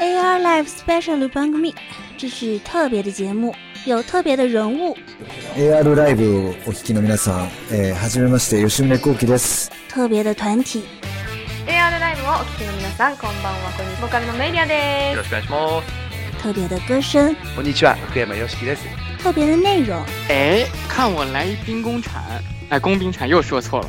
AR Live Special 番組这是特别的节目，有特别的人物。AR ライブをお聞きの皆さん、えー、はじめまして吉宗幸喜です。特别的团体， AR ライブをお聞きの皆さんこんばんはこんにちはボーカルのメイリアですよろしくお願いします。特别的歌声，こんにちは、福山よしきです。特别的内容。哎，看我来一兵工铲，哎，工兵铲又说错了。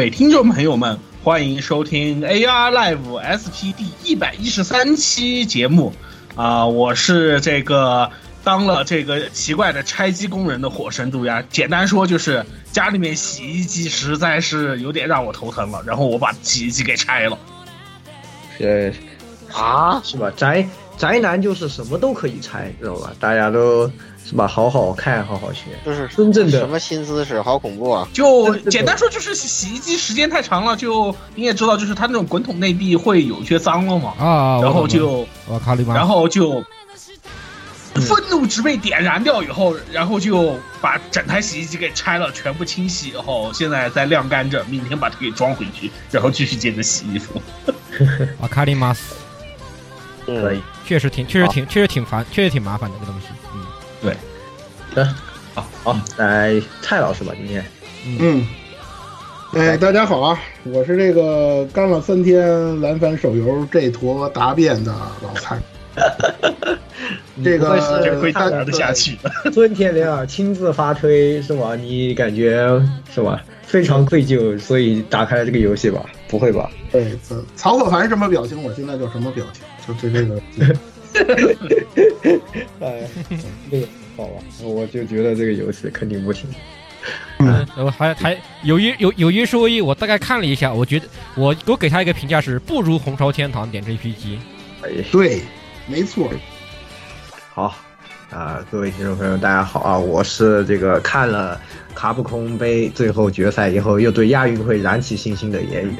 位听众朋友们，欢迎收听 AR Live SP 第一百一十三期节目。啊，我是这个当了这个奇怪的拆机工人的火神渡鸦。简单说就是家里面洗衣机实在是有点让我头疼了，然后我把洗衣机给拆了。呃，啊，是吧？宅宅男就是什么都可以拆，知道吧？大家都是吧？好好看，好好学，就是真正的什么新姿势，好恐怖啊！就简单说，就是洗衣机时间太长了，就你也知道，就是它那种滚筒内壁会有一些脏了嘛。啊，然后就我靠你妈！然后就愤怒值被点燃掉以后，然后就把整台洗衣机给拆了，全部清洗以后，现在在晾干着，明天把它给装回去，然后继续接着洗衣服。啊，卡里马斯，可以，确实挺，确实挺，确实挺烦，确实挺麻烦的这个东西。嗯，对。行，好，好，来蔡老师吧，今天。嗯。哎，大家好啊！我是这个干了三天蓝帆手游这坨答辩的老蔡。这个这会打得下去。尊天莲儿亲自发推是吗？你感觉是吧？非常愧疚，所以打开了这个游戏吧？不会吧？对，曹可凡什么表情，我现在就什么表情，就对这个。哎，这个好吧，我就觉得这个游戏肯定不行。嗯，我还还有一有有一说一，我大概看了一下，我觉得我我给他一个评价是不如红烧天堂点 JPG。哎，对，没错。好啊，各位听众朋友，大家好啊！我是这个看了卡普空杯最后决赛以后，又对亚运会燃起信心的言语，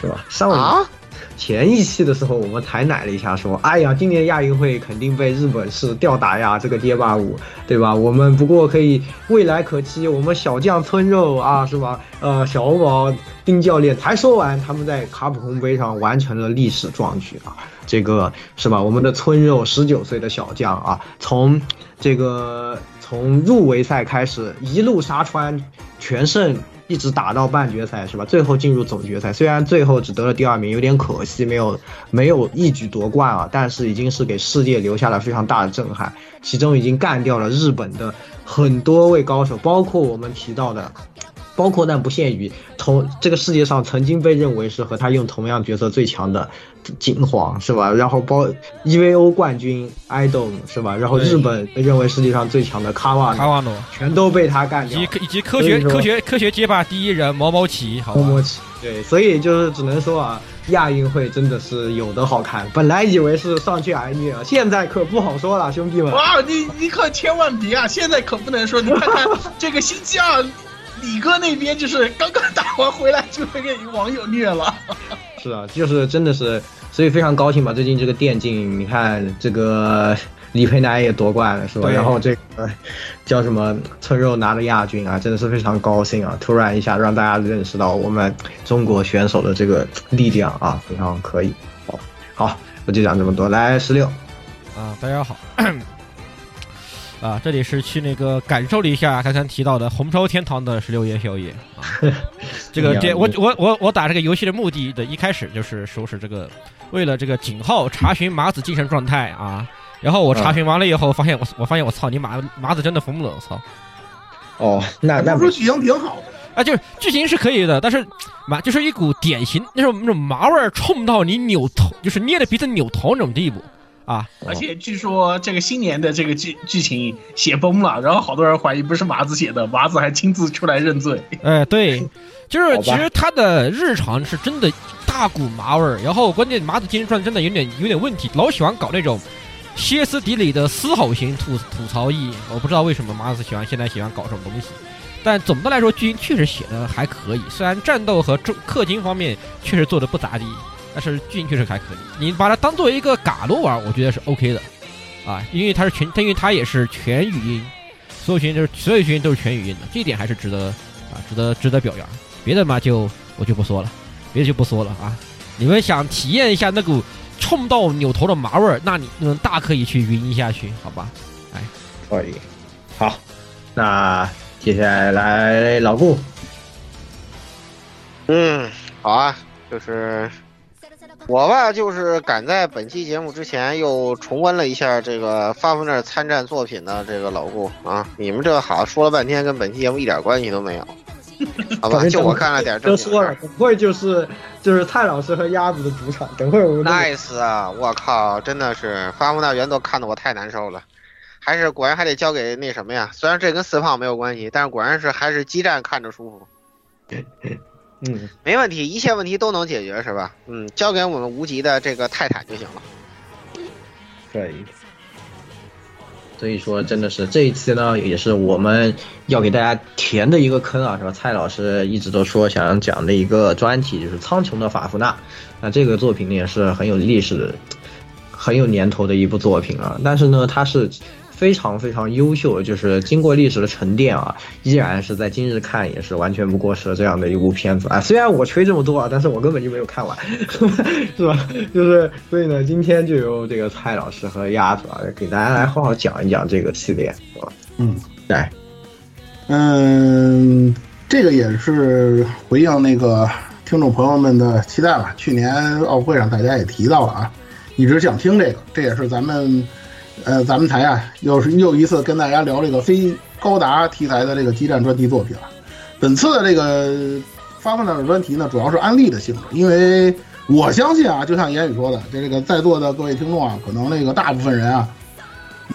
是吧？上啊。前一期的时候，我们抬奶了一下，说：“哎呀，今年亚运会肯定被日本是吊打呀，这个街霸五，对吧？我们不过可以未来可期，我们小将村肉啊，是吧？呃，小红宝丁教练才说完，他们在卡普空杯上完成了历史壮举啊，这个是吧？我们的村肉十九岁的小将啊，从这个从入围赛开始一路杀穿全胜。”一直打到半决赛是吧？最后进入总决赛，虽然最后只得了第二名，有点可惜，没有没有一举夺冠啊，但是已经是给世界留下了非常大的震撼。其中已经干掉了日本的很多位高手，包括我们提到的，包括但不限于同这个世界上曾经被认为是和他用同样角色最强的金黄是吧？然后包 EVO 冠军 idol 是吧？然后日本被认为世界上最强的卡瓦卡瓦诺全都被他干掉，以及以及科学科学科学街霸第一人毛毛奇，好毛毛奇对，所以就是只能说啊，亚运会真的是有的好看。本来以为是上去挨虐，现在可不好说了，兄弟们。哇，你你可千万别啊！现在可不能说，你看看这个星期二。李哥那边就是刚刚打完回来就被网友虐了，是啊，就是真的是，所以非常高兴吧。最近这个电竞，你看这个 李培南也夺冠了，是吧？然后这个叫什么蹭肉拿了亚军啊，真的是非常高兴啊！突然一下让大家认识到我们中国选手的这个力量啊，非常可以。好，好，我就讲这么多。来，十六啊，大家好。啊，这里是去那个感受了一下刚才提到的红烧天堂的十六夜宵夜啊。这个这我我我我打这个游戏的目的的一开始就是收拾这个为了这个井号查询麻子精神状态啊。然后我查询完了以后，发现我我发现我操你麻麻子真的疯了，我操！哦，那那不是剧情挺好的啊，就是剧情是可以的，但是麻就是一股典型那种那种麻味儿冲到你扭头，就是捏着鼻子扭头那种地步。啊！而且据说这个新年的这个剧剧情写崩了，然后好多人怀疑不是麻子写的，麻子还亲自出来认罪。哎，对，就是其实他的日常是真的大股麻味儿，然后关键麻子精神传真的有点有点问题，老喜欢搞那种歇斯底里的嘶吼型吐吐槽意。我不知道为什么麻子喜欢现在喜欢搞这种东西，但总的来说剧情确实写的还可以，虽然战斗和氪氪金方面确实做的不咋地。但是剧情确实还可以，你把它当做一个嘎罗玩，我觉得是 OK 的，啊，因为它是全，因为它也是全语音，所有群都是所有群都是全语音的，这一点还是值得啊，值得值得表扬。别的嘛就我就不说了，别的就不说了啊。你们想体验一下那股冲到扭头的麻味儿，那你们大可以去云一下去，好吧？哎，可以，好，那接下来来老顾，嗯，好啊，就是。我吧，就是赶在本期节目之前又重温了一下这个发布那参战作品的这个老顾啊，你们这好说了半天，跟本期节目一点关系都没有，好吧？就我看了点正经说了，不会就是就是蔡老师和鸭子的主场，等会我们 nice 啊！我靠，真的是发布那原作看得我太难受了，还是果然还得交给那什么呀？虽然这跟四胖没有关系，但是果然是还是激战看着舒服。嗯，没问题，一切问题都能解决，是吧？嗯，交给我们无极的这个泰坦就行了。对。所以说，真的是这一次呢，也是我们要给大家填的一个坑啊，是吧？蔡老师一直都说想讲的一个专题，就是苍穹的法夫纳。那这个作品呢，也是很有历史、很有年头的一部作品啊。但是呢，它是。非常非常优秀，就是经过历史的沉淀啊，依然是在今日看也是完全不过时的这样的一部片子啊。虽然我吹这么多啊，但是我根本就没有看完，是吧？就是所以呢，今天就由这个蔡老师和鸭子啊，给大家来好好讲一讲这个系列，是吧？嗯，来，嗯，这个也是回应那个听众朋友们的期待吧。去年奥运会上大家也提到了啊，一直想听这个，这也是咱们。呃，咱们台啊，又是又一次跟大家聊这个非高达题材的这个激战专题作品了。本次的这个发布的专题呢，主要是安利的性质，因为我相信啊，就像言语说的，这这个在座的各位听众啊，可能那个大部分人啊，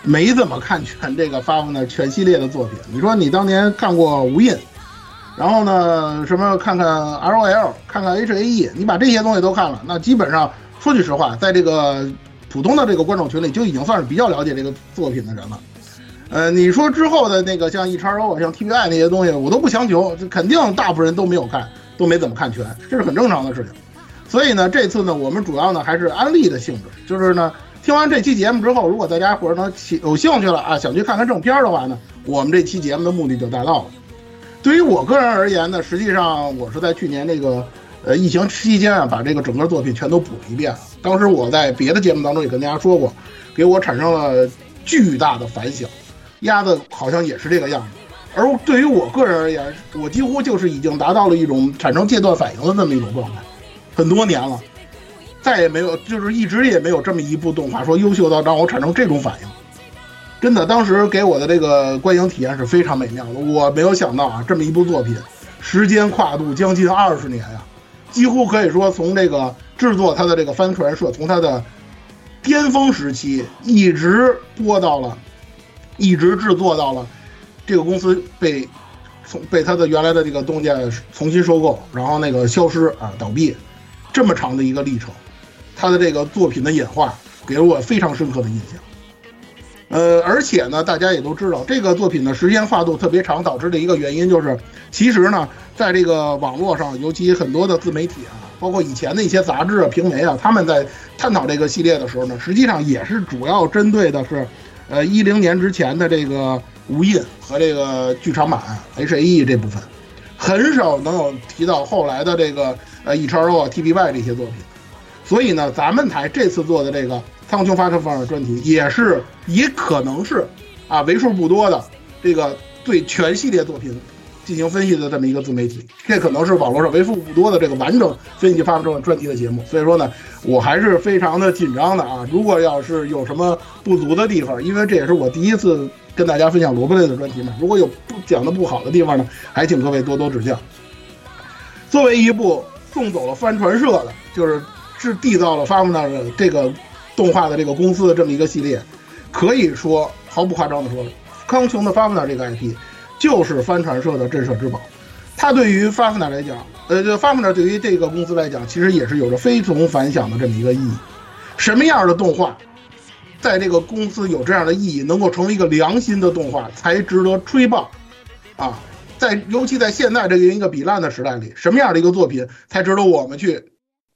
没怎么看全这个发布的全系列的作品。你说你当年看过无印，然后呢，什么看看 R O L，看看 H A E，你把这些东西都看了，那基本上说句实话，在这个。普通的这个观众群里就已经算是比较了解这个作品的人了，呃，你说之后的那个像 E X O 像 TVI 那些东西，我都不强求，肯定大部分人都没有看，都没怎么看全，这是很正常的事情。所以呢，这次呢，我们主要呢还是安利的性质，就是呢，听完这期节目之后，如果大家伙儿呢有兴趣了啊，想去看看正片的话呢，我们这期节目的目的就达到了。对于我个人而言呢，实际上我是在去年那个。呃，疫情期间啊，把这个整个作品全都补了一遍。当时我在别的节目当中也跟大家说过，给我产生了巨大的反响。鸭子好像也是这个样子。而对于我个人而言，我几乎就是已经达到了一种产生戒断反应的那么一种状态，很多年了，再也没有，就是一直也没有这么一部动画说优秀到让我产生这种反应。真的，当时给我的这个观影体验是非常美妙的。我没有想到啊，这么一部作品，时间跨度将近二十年呀。几乎可以说，从这个制作它的这个帆船社，从它的巅峰时期一直播到了，一直制作到了这个公司被从被它的原来的这个东家重新收购，然后那个消失啊倒闭，这么长的一个历程，它的这个作品的演化给了我非常深刻的印象。呃，而且呢，大家也都知道，这个作品的时间跨度特别长，导致的一个原因就是，其实呢。在这个网络上，尤其很多的自媒体啊，包括以前的一些杂志啊、平媒啊，他们在探讨这个系列的时候呢，实际上也是主要针对的是，呃，一零年之前的这个无印和这个剧场版 H A E 这部分，很少能有提到后来的这个呃 E X O 啊、T B Y 这些作品。所以呢，咱们台这次做的这个苍穹发射方的专题，也是也可能是啊为数不多的这个对全系列作品进行分析的这么一个自媒体，这可能是网络上为数不多的这个完整分析发射专题的节目。所以说呢，我还是非常的紧张的啊！如果要是有什么不足的地方，因为这也是我第一次跟大家分享萝卜类的专题嘛，如果有不讲的不好的地方呢，还请各位多多指教。作为一部送走了帆船社的，就是是缔造了发布那的这个动画的这个公司的这么一个系列，可以说毫不夸张的说，康琼的发布那这个 IP 就是帆船社的镇社之宝。它对于发布那来讲，呃，这发布那对于这个公司来讲，其实也是有着非同凡响的这么一个意义。什么样的动画，在这个公司有这样的意义，能够成为一个良心的动画，才值得吹爆啊！在尤其在现在这个一个比烂的时代里，什么样的一个作品才值得我们去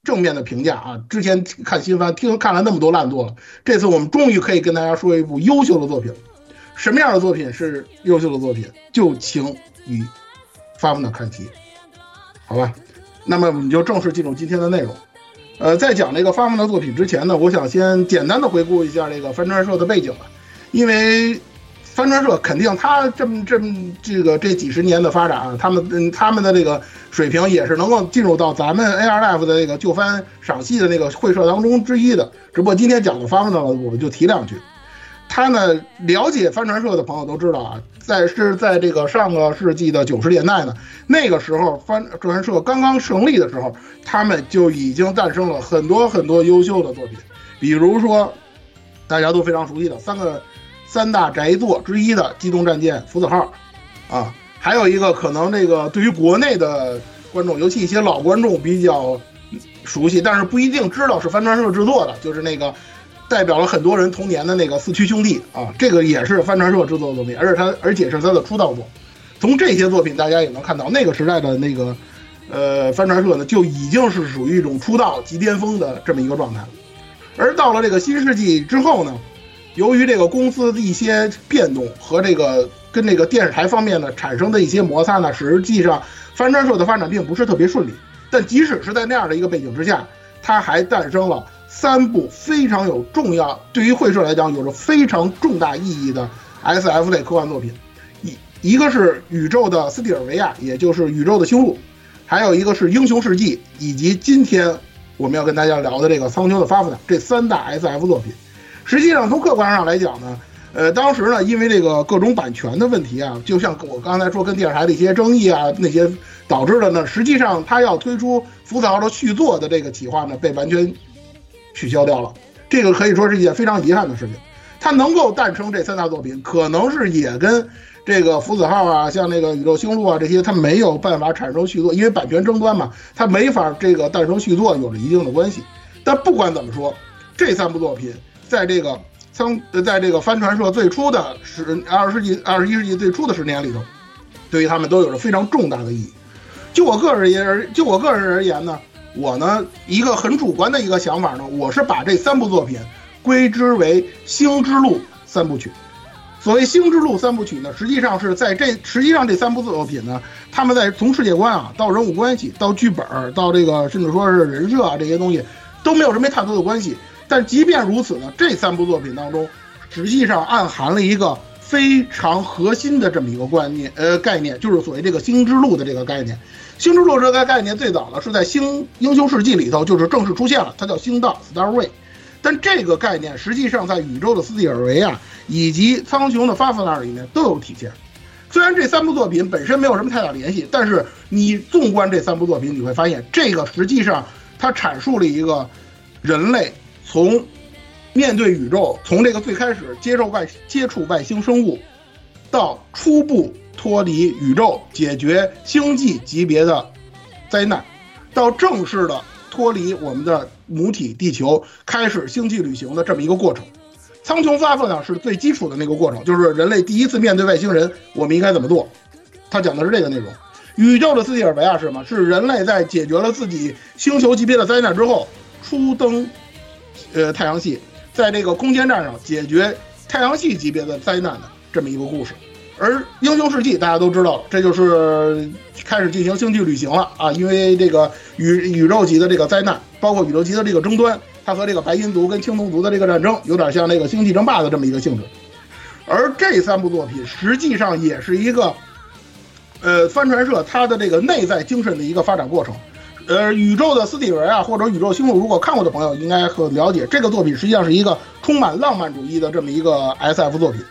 正面的评价啊？之前看新番听看了那么多烂作了，这次我们终于可以跟大家说一部优秀的作品。什么样的作品是优秀的作品？就请与发问的看齐，好吧？那么我们就正式进入今天的内容。呃，在讲这个发问的作品之前呢，我想先简单的回顾一下这个帆船社的背景吧，因为。帆船社肯定，他这么这么这个这几十年的发展啊，他们嗯他们的这个水平也是能够进入到咱们 A R F 的那个旧番赏析的那个会社当中之一的。只不过今天讲的发呢，我们就提两句。他呢，了解帆船社的朋友都知道啊，在是在这个上个世纪的九十年代呢，那个时候帆船社刚刚成立的时候，他们就已经诞生了很多很多优秀的作品，比如说大家都非常熟悉的三个。三大宅作之一的《机动战舰福子号》，啊，还有一个可能这个对于国内的观众，尤其一些老观众比较熟悉，但是不一定知道是帆船社制作的，就是那个代表了很多人童年的那个《四驱兄弟》啊，这个也是帆船社制作的作品，而且它而且是它的出道作。从这些作品大家也能看到，那个时代的那个呃帆船社呢，就已经是属于一种出道即巅峰的这么一个状态了。而到了这个新世纪之后呢？由于这个公司的一些变动和这个跟这个电视台方面呢产生的一些摩擦呢，实际上帆船社的发展并不是特别顺利。但即使是在那样的一个背景之下，它还诞生了三部非常有重要，对于会社来讲有着非常重大意义的 SF 类科幻作品。一一个是《宇宙的斯蒂尔维亚》，也就是《宇宙的星路》，还有一个是《英雄世纪》，以及今天我们要跟大家聊的这个《苍穹的发福呢，这三大 SF 作品。实际上，从客观上来讲呢，呃，当时呢，因为这个各种版权的问题啊，就像我刚才说跟电视台的一些争议啊，那些导致的呢，实际上他要推出福子号的续作的这个企划呢，被完全取消掉了。这个可以说是一件非常遗憾的事情。它能够诞生这三大作品，可能是也跟这个福子号啊，像那个宇宙星路啊这些，它没有办法产生续作，因为版权争端嘛，它没法这个诞生续作有着一定的关系。但不管怎么说，这三部作品。在这个仓，在这个帆船社最初的十二十世纪、二十一世纪最初的十年里头，对于他们都有着非常重大的意义。就我个人而言，就我个人而言呢，我呢一个很主观的一个想法呢，我是把这三部作品归之为《星之路》三部曲。所谓《星之路》三部曲呢，实际上是在这实际上这三部作品呢，他们在从世界观啊到人物关系到剧本到这个甚至说是人设啊这些东西都没有什么太多的关系。但即便如此呢，这三部作品当中，实际上暗含了一个非常核心的这么一个观念，呃，概念就是所谓这个星之路的这个概念。星之路这个概念最早呢是在《星英雄世纪》里头就是正式出现了，它叫星道 （Starway）。但这个概念实际上在宇宙的斯蒂尔维亚以及苍穹的发福纳里面都有体现。虽然这三部作品本身没有什么太大联系，但是你纵观这三部作品，你会发现这个实际上它阐述了一个人类。从面对宇宙，从这个最开始接受外接触外星生物，到初步脱离宇宙解决星际级别的灾难，到正式的脱离我们的母体地球开始星际旅行的这么一个过程。苍穹发射呢是最基础的那个过程，就是人类第一次面对外星人，我们应该怎么做？他讲的是这个内容。宇宙的斯蒂尔维亚是什么？是人类在解决了自己星球级别的灾难之后，初登。呃，太阳系在这个空间站上解决太阳系级别的灾难的这么一个故事，而《英雄世纪》大家都知道，这就是开始进行星际旅行了啊！因为这个宇宇宙级的这个灾难，包括宇宙级的这个争端，它和这个白银族跟青铜族的这个战争，有点像那个《星际争霸》的这么一个性质。而这三部作品实际上也是一个，呃，帆船社它的这个内在精神的一个发展过程。呃，宇宙的斯蒂文啊，或者宇宙星路，如果看过的朋友应该很了解，这个作品实际上是一个充满浪漫主义的这么一个 S.F 作品。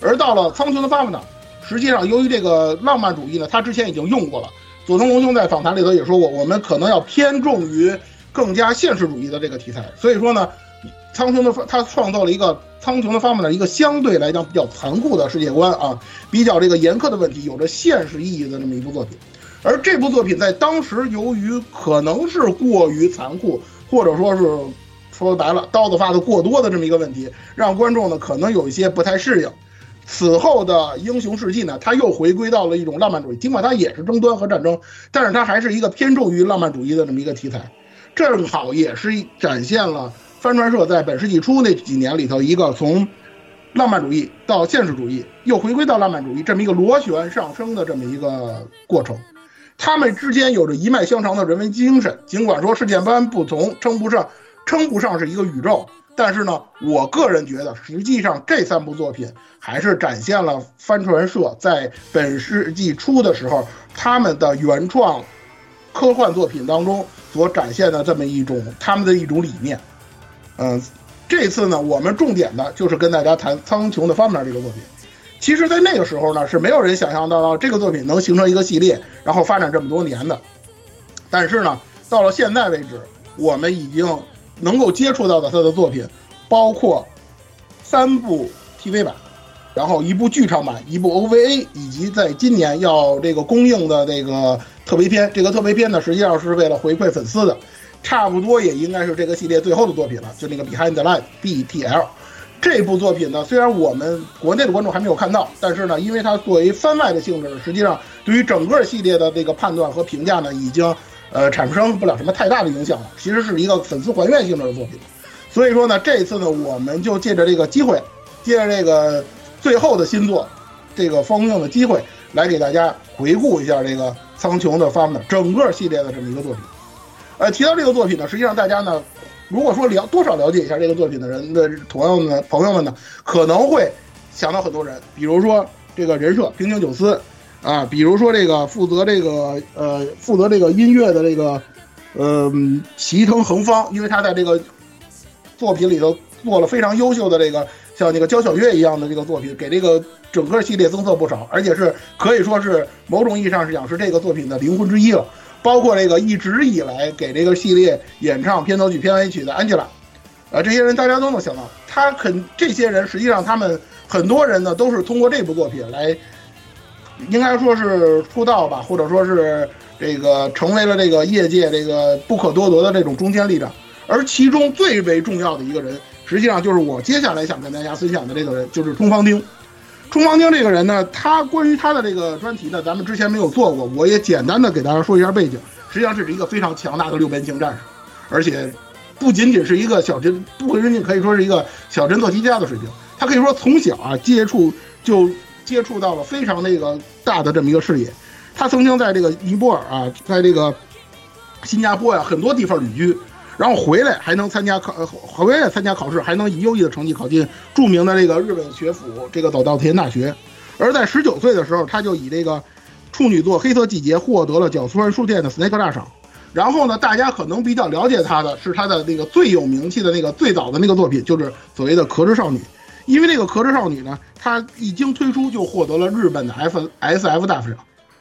而到了苍穹的发布呢，实际上由于这个浪漫主义呢，他之前已经用过了。佐藤龙兄在访谈里头也说过，我们可能要偏重于更加现实主义的这个题材。所以说呢，苍穹的他创造了一个苍穹的发布呢，一个相对来讲比较残酷的世界观啊，比较这个严苛的问题，有着现实意义的这么一部作品。而这部作品在当时，由于可能是过于残酷，或者说是说白了刀子发的过多的这么一个问题，让观众呢可能有一些不太适应。此后的英雄世纪呢，它又回归到了一种浪漫主义，尽管它也是争端和战争，但是它还是一个偏重于浪漫主义的这么一个题材，正好也是展现了帆船社在本世纪初那几年里头一个从浪漫主义到现实主义，又回归到浪漫主义这么一个螺旋上升的这么一个过程。他们之间有着一脉相承的人文精神，尽管说世界观不同，称不上称不上是一个宇宙，但是呢，我个人觉得，实际上这三部作品还是展现了帆船社在本世纪初的时候他们的原创科幻作品当中所展现的这么一种他们的一种理念。嗯，这次呢，我们重点的就是跟大家谈《苍穹的发明》这个作品。其实，在那个时候呢，是没有人想象到这个作品能形成一个系列，然后发展这么多年的。但是呢，到了现在为止，我们已经能够接触到的他的作品，包括三部 TV 版，然后一部剧场版，一部 OVA，以及在今年要这个公映的这个特别篇。这个特别篇呢，实际上是为了回馈粉丝的，差不多也应该是这个系列最后的作品了，就那个 Behind the Line BTL。这部作品呢，虽然我们国内的观众还没有看到，但是呢，因为它作为番外的性质，实际上对于整个系列的这个判断和评价呢，已经呃产生不了什么太大的影响了。其实是一个粉丝还愿性质的作品，所以说呢，这次呢，我们就借着这个机会，借着这个最后的新作，这个封印的机会，来给大家回顾一下这个苍穹的发的整个系列的这么一个作品。呃，提到这个作品呢，实际上大家呢。如果说了多少了解一下这个作品的人的朋友们朋友们呢，可能会想到很多人，比如说这个人设平井久司，啊，比如说这个负责这个呃负责这个音乐的这个呃齐藤恒方，因为他在这个作品里头做了非常优秀的这个像那个交响乐一样的这个作品，给这个整个系列增色不少，而且是可以说是某种意义上是讲是这个作品的灵魂之一了。包括这个一直以来给这个系列演唱片头曲、片尾曲的 Angela，啊，这些人大家都能想到，他肯这些人实际上他们很多人呢都是通过这部作品来，应该说是出道吧，或者说是这个成为了这个业界这个不可多得的这种中坚力量。而其中最为重要的一个人，实际上就是我接下来想跟大家分享的这个人，就是冲方丁。冲方丁这个人呢，他关于他的这个专题呢，咱们之前没有做过，我也简单的给大家说一下背景。实际上这是一个非常强大的六边形战士，而且不仅仅是一个小侦，不仅仅可以说是一个小侦特奇家的水平，他可以说从小啊接触就接触到了非常那个大的这么一个视野。他曾经在这个尼泊尔啊，在这个新加坡呀很多地方旅居。然后回来还能参加考，回来参加考试，还能以优异的成绩考进著名的这个日本学府，这个早稻田大学。而在十九岁的时候，他就以这个处女座《黑色季节》获得了角川书店的 Snake 大赏。然后呢，大家可能比较了解他的是他的那个最有名气的那个最早的那个作品，就是所谓的《壳之少女》。因为这个《壳之少女》呢，它一经推出就获得了日本的 F S F 大赏。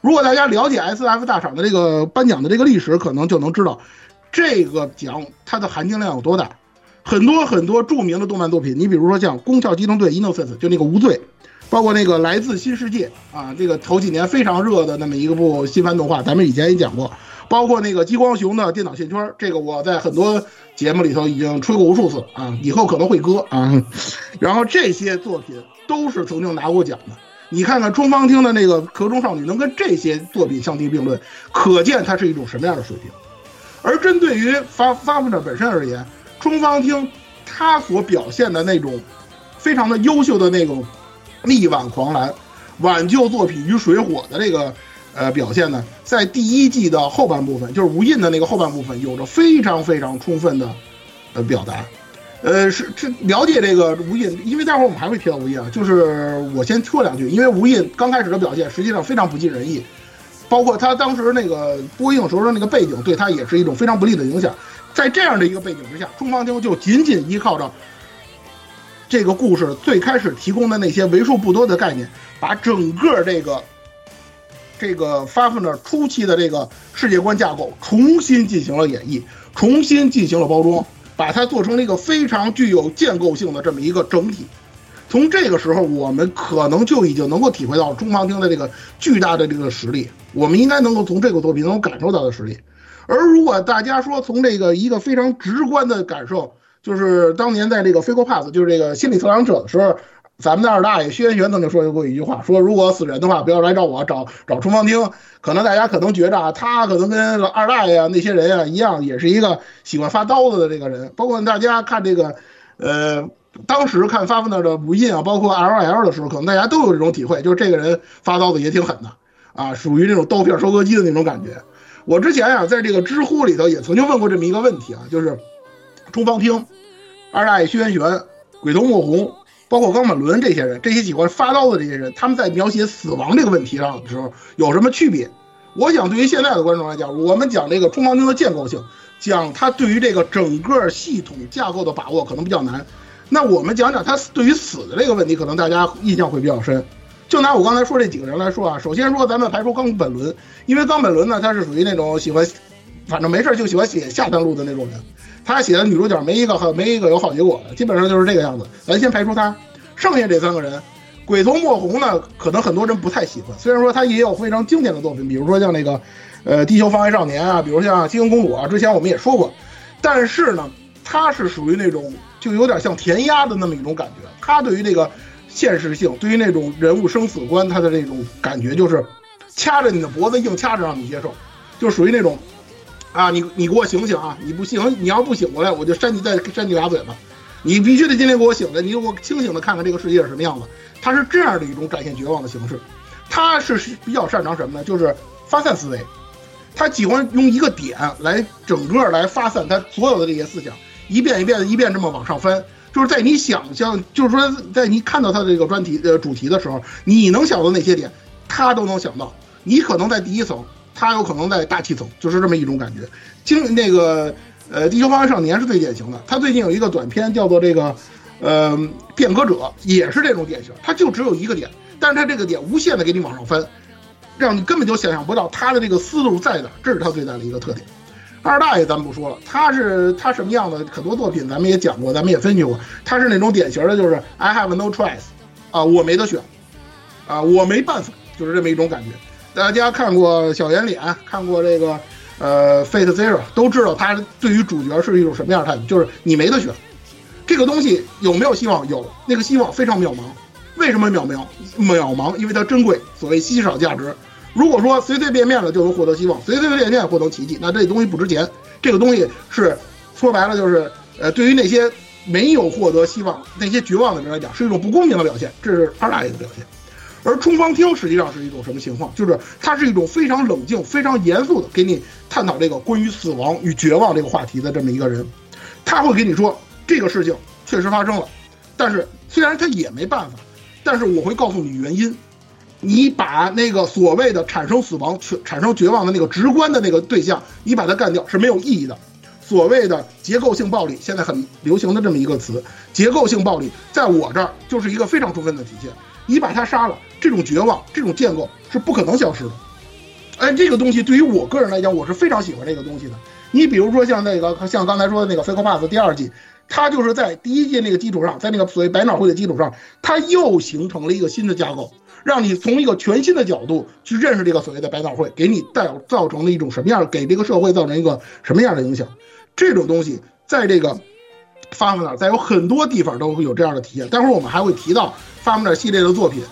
如果大家了解 S F 大赏的这个颁奖的这个历史，可能就能知道。这个奖它的含金量有多大？很多很多著名的动漫作品，你比如说像《宫壳机动队》Innocence，就那个无罪，包括那个《来自新世界》啊，这个头几年非常热的那么一个部新番动画，咱们以前也讲过。包括那个激光熊的电脑线圈，这个我在很多节目里头已经吹过无数次啊，以后可能会割啊。然后这些作品都是曾经拿过奖的。你看看中方厅的那个《壳中少女》，能跟这些作品相提并论，可见它是一种什么样的水平。而针对于发发布者本身而言，冲方厅他所表现的那种非常的优秀的那种力挽狂澜，挽救作品于水火的这个呃表现呢，在第一季的后半部分，就是无印的那个后半部分，有着非常非常充分的呃表达。呃，是是了解这个无印，因为待会儿我们还会提到无印啊。就是我先说两句，因为无印刚开始的表现实际上非常不尽人意，包括他当时那个播映时候的那个背景，对他也是一种非常不利的影响。在这样的一个背景之下，中方厅就仅仅依靠着这个故事最开始提供的那些为数不多的概念，把整个这个这个发奋的初期的这个世界观架构重新进行了演绎，重新进行了包装，把它做成了一个非常具有建构性的这么一个整体。从这个时候，我们可能就已经能够体会到中方厅的这个巨大的这个实力。我们应该能够从这个作品能感受到的实力。而如果大家说从这个一个非常直观的感受，就是当年在这个《飞过 Pass》就是这个心理测量者的时候，咱们的二大爷薛元玄曾经说过一句话，说如果死人的话，不要来找我，找找冲方厅。可能大家可能觉着啊，他可能跟二大爷啊那些人啊一样，也是一个喜欢发刀子的这个人。包括大家看这个，呃，当时看发奋的无印啊，包括 L L 的时候，可能大家都有这种体会，就是这个人发刀子也挺狠的啊，属于那种刀片收割机的那种感觉。我之前啊，在这个知乎里头也曾经问过这么一个问题啊，就是冲方厅、二大爷薛元玄、鬼头墨红，包括冈本伦这些人，这些喜欢发刀的这些人，他们在描写死亡这个问题上的时候有什么区别？我想，对于现在的观众来讲，我们讲这个冲方厅的建构性，讲他对于这个整个系统架构的把握可能比较难。那我们讲讲他死对于死的这个问题，可能大家印象会比较深。就拿我刚才说这几个人来说啊，首先说咱们排除冈本伦，因为冈本伦呢，他是属于那种喜欢，反正没事就喜欢写下三路的那种人，他写的女主角没一个好没一个有好结果的，基本上就是这个样子。咱先排除他，剩下这三个人，鬼头墨红呢，可能很多人不太喜欢，虽然说他也有非常经典的作品，比如说像那个，呃，地球防卫少年啊，比如像精灵公主啊，之前我们也说过，但是呢，他是属于那种就有点像填鸭的那么一种感觉，他对于这个。现实性对于那种人物生死观，他的这种感觉就是掐着你的脖子硬掐着让你接受，就属于那种啊，你你给我醒醒啊！你不醒，你要不醒过来，我就扇你再扇你俩嘴巴。你必须得今天给我醒来，你给我清醒的看看这个世界是什么样子。他是这样的一种展现绝望的形式。他是比较擅长什么呢？就是发散思维。他喜欢用一个点来整个来发散他所有的这些思想，一遍一遍一遍这么往上翻。就是在你想象，就是说，在你看到他的这个专题呃主题的时候，你能想到那些点，他都能想到。你可能在第一层，他有可能在大气层，就是这么一种感觉。经那个呃，《地球防卫少年》是最典型的。他最近有一个短片叫做这个呃《变革者》，也是这种典型。他就只有一个点，但是他这个点无限的给你往上翻，让你根本就想象不到他的这个思路在哪。这是他最大的一个特点。二大爷咱们不说了，他是他什么样的？很多作品咱们也讲过，咱们也分析过。他是那种典型的，就是 I have no choice，啊，我没得选，啊，我没办法，就是这么一种感觉。大家看过小圆脸，看过这个呃 Fate Zero，都知道他对于主角是一种什么样的态度，就是你没得选。这个东西有没有希望？有，那个希望非常渺茫。为什么渺茫？渺茫，因为它珍贵，所谓稀少价值。如果说随随便便的就能获得希望，随随便便获得奇迹，那这东西不值钱。这个东西是说白了就是，呃，对于那些没有获得希望、那些绝望的人来讲，是一种不公平的表现。这是二大爷的表现。而冲方厅实际上是一种什么情况？就是它是一种非常冷静、非常严肃的给你探讨这个关于死亡与绝望这个话题的这么一个人。他会给你说这个事情确实发生了，但是虽然他也没办法，但是我会告诉你原因。你把那个所谓的产生死亡、产产生绝望的那个直观的那个对象，你把它干掉是没有意义的。所谓的结构性暴力，现在很流行的这么一个词，结构性暴力，在我这儿就是一个非常充分的体现。你把他杀了，这种绝望、这种建构是不可能消失的。哎，这个东西对于我个人来讲，我是非常喜欢这个东西的。你比如说像那个，像刚才说的那个《f a k e Pass》第二季，它就是在第一季那个基础上，在那个所谓百脑汇的基础上，它又形成了一个新的架构。让你从一个全新的角度去认识这个所谓的百脑汇，给你带造成了一种什么样，给这个社会造成一个什么样的影响？这种东西在这个发布那，在有很多地方都会有这样的体现。待会儿我们还会提到发布那系列的作品。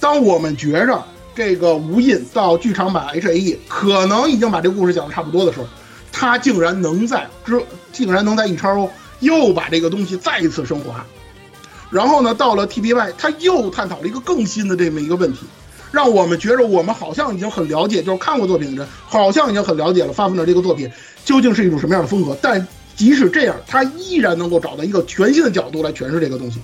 当我们觉着这个无印到剧场版 H A E 可能已经把这故事讲的差不多的时候，他竟然能在之，竟然能在 E 超 O 又把这个东西再一次升华。然后呢，到了 T B Y，他又探讨了一个更新的这么一个问题，让我们觉着我们好像已经很了解，就是看过作品的人好像已经很了解了发奋的这个作品究竟是一种什么样的风格。但即使这样，他依然能够找到一个全新的角度来诠释这个东西。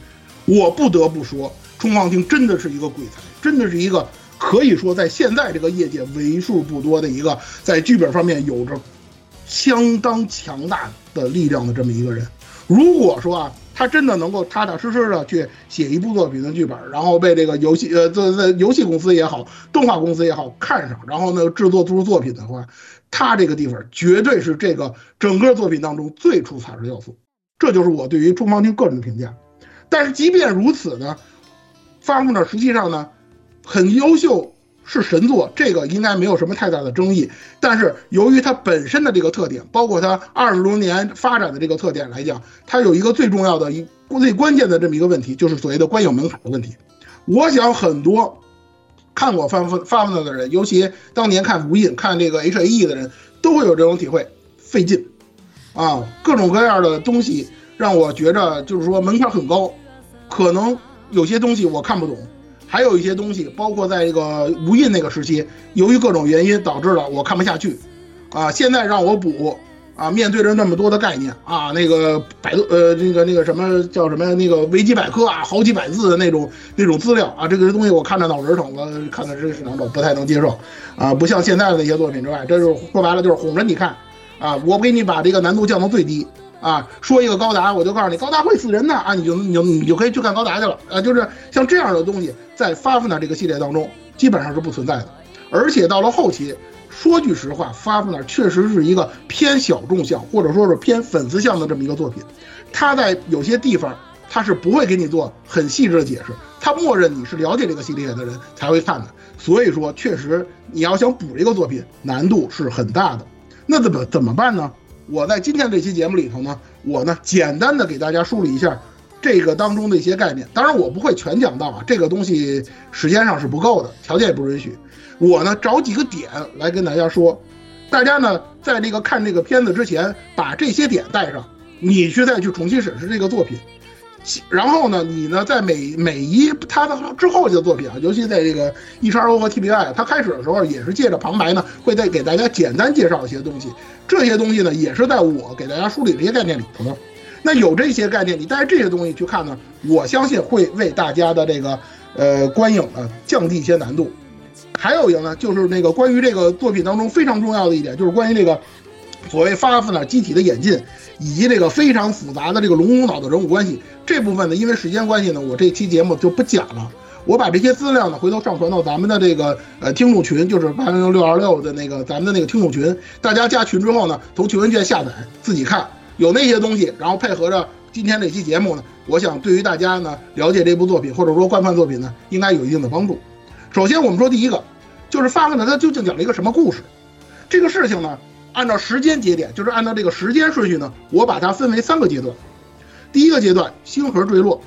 我不得不说，冲方厅真的是一个鬼才，真的是一个可以说在现在这个业界为数不多的一个在剧本方面有着相当强大的力量的这么一个人。如果说啊，他真的能够踏踏实实的去写一部作品的剧本，然后被这个游戏呃这这游戏公司也好，动画公司也好看上，然后呢制作出作品的话，他这个地方绝对是这个整个作品当中最出彩的要素。这就是我对于中方军个人的评价。但是即便如此呢，发布呢实际上呢很优秀。是神作，这个应该没有什么太大的争议。但是由于它本身的这个特点，包括它二十多年发展的这个特点来讲，它有一个最重要的一最关键的这么一个问题，就是所谓的观影门槛的问题。我想很多看过发发发的人，尤其当年看无印、看这个 H A E 的人，都会有这种体会，费劲啊，各种各样的东西让我觉着就是说门槛很高，可能有些东西我看不懂。还有一些东西，包括在这个无印那个时期，由于各种原因导致了我看不下去，啊，现在让我补，啊，面对着那么多的概念啊，那个百度呃那个那个什么叫什么那个维基百科啊，好几百字的那种那种资料啊，这个东西我看着脑仁疼，我看的真是难受，不太能接受，啊，不像现在的那些作品之外，这是说白了就是哄着你看，啊，我给你把这个难度降到最低。啊，说一个高达，我就告诉你高达会死人的啊，你就你就你就可以去看高达去了。啊，就是像这样的东西，在发奋的这个系列当中基本上是不存在的，而且到了后期，说句实话，发奋呢确实是一个偏小众向或者说是偏粉丝向的这么一个作品，它在有些地方它是不会给你做很细致的解释，它默认你是了解这个系列的人才会看的，所以说确实你要想补这个作品难度是很大的，那怎么怎么办呢？我在今天这期节目里头呢，我呢简单的给大家梳理一下这个当中的一些概念。当然我不会全讲到啊，这个东西时间上是不够的，条件也不允许。我呢找几个点来跟大家说，大家呢在这个看这个片子之前，把这些点带上，你去再去重新审视这个作品。然后呢，你呢在每每一他的之后的作品啊，尤其在这个 E 叉 O 和 TBI，他开始的时候也是借着旁白呢，会再给大家简单介绍一些东西。这些东西呢，也是在我给大家梳理这些概念里头的。那有这些概念，你带着这些东西去看呢，我相信会为大家的这个呃观影呢降低一些难度。还有一个呢，就是那个关于这个作品当中非常重要的一点，就是关于这个所谓发奋呢机体的演进。以及这个非常复杂的这个龙骨岛的人物关系这部分呢，因为时间关系呢，我这期节目就不讲了。我把这些资料呢，回头上传到咱们的这个呃听众群，就是八零零六二六的那个咱们的那个听众群。大家加群之后呢，从群文件下载自己看，有那些东西，然后配合着今天这期节目呢，我想对于大家呢了解这部作品或者说观看作品呢，应该有一定的帮助。首先我们说第一个，就是发问呢，它究竟讲了一个什么故事？这个事情呢？按照时间节点，就是按照这个时间顺序呢，我把它分为三个阶段。第一个阶段，星河坠落；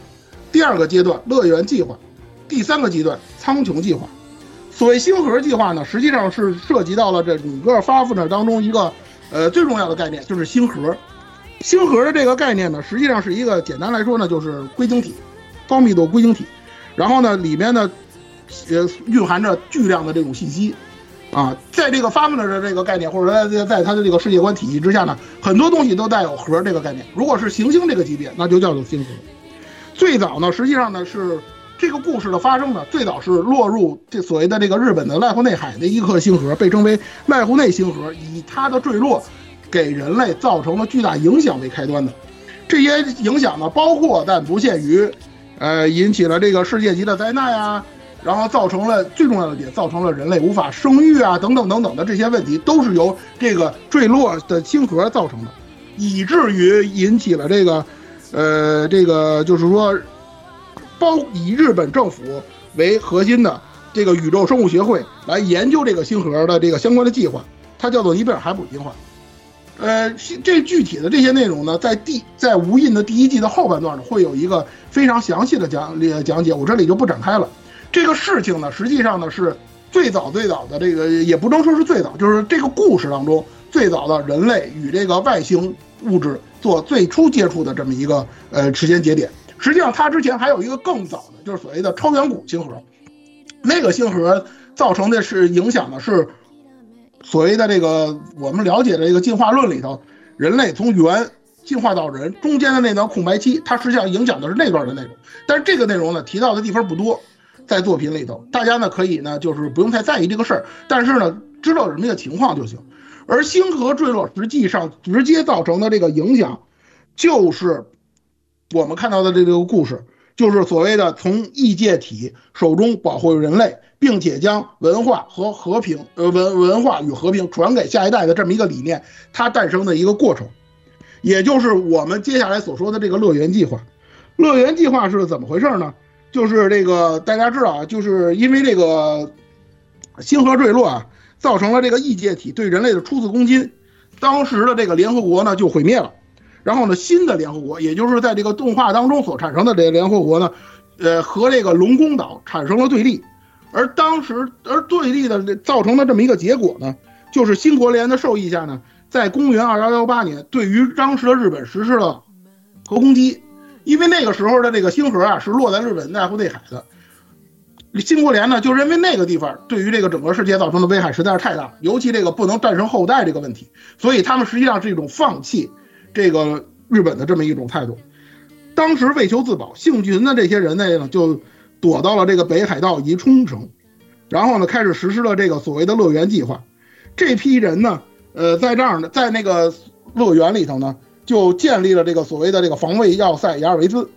第二个阶段，乐园计划；第三个阶段，苍穹计划。所谓星河计划呢，实际上是涉及到了这整个发布呢当中一个呃最重要的概念，就是星河。星河的这个概念呢，实际上是一个简单来说呢，就是硅晶体，高密度硅晶体。然后呢，里面呢，呃，蕴含着巨量的这种信息。啊，在这个发明的这个概念，或者说在在它的这个世界观体系之下呢，很多东西都带有核这个概念。如果是行星这个级别，那就叫做星河。最早呢，实际上呢是这个故事的发生呢，最早是落入这所谓的这个日本的濑户内海的一颗星河，被称为濑户内星河，以它的坠落给人类造成了巨大影响为开端的。这些影响呢，包括但不限于，呃，引起了这个世界级的灾难啊。然后造成了最重要的点，造成了人类无法生育啊，等等等等的这些问题，都是由这个坠落的星河造成的，以至于引起了这个，呃，这个就是说，包以日本政府为核心的这个宇宙生物学会来研究这个星河的这个相关的计划，它叫做尼贝尔海姆计划。呃，这具体的这些内容呢，在第在无印的第一季的后半段呢，会有一个非常详细的讲讲解，我这里就不展开了。这个事情呢，实际上呢是最早最早的这个，也不能说是最早，就是这个故事当中最早的人类与这个外星物质做最初接触的这么一个呃时间节点。实际上，它之前还有一个更早的，就是所谓的超远古星河。那个星河造成的是影响的是所谓的这个我们了解的这个进化论里头，人类从猿进化到人中间的那段空白期，它实际上影响的是那段的内容。但是这个内容呢，提到的地方不多，在作品里头，大家呢可以呢就是不用太在意这个事儿，但是呢知道什么一个情况就行。而星河坠落实际上直接造成的这个影响，就是我们看到的这个故事，就是所谓的从异界体手中保护人类，并且将文化和和平，呃文文化与和平传给下一代的这么一个理念，它诞生的一个过程，也就是我们接下来所说的这个乐园计划。乐园计划是怎么回事呢？就是这个大家知道啊，就是因为这个星河坠落啊。造成了这个异界体对人类的初次攻击，当时的这个联合国呢就毁灭了，然后呢新的联合国，也就是在这个动画当中所产生的这个联合国呢，呃和这个龙宫岛产生了对立，而当时而对立的造成的这么一个结果呢，就是新国联的授意下呢，在公元二幺幺八年对于当时的日本实施了核攻击，因为那个时候的这个星河啊是落在日本濑户内海的。新国联呢，就认为那个地方对于这个整个世界造成的危害实在是太大，尤其这个不能战胜后代这个问题，所以他们实际上是一种放弃这个日本的这么一种态度。当时为求自保，幸群的这些人类呢，就躲到了这个北海道以及冲绳，然后呢，开始实施了这个所谓的乐园计划。这批人呢，呃，在这儿呢，在那个乐园里头呢，就建立了这个所谓的这个防卫要塞雅尔维兹，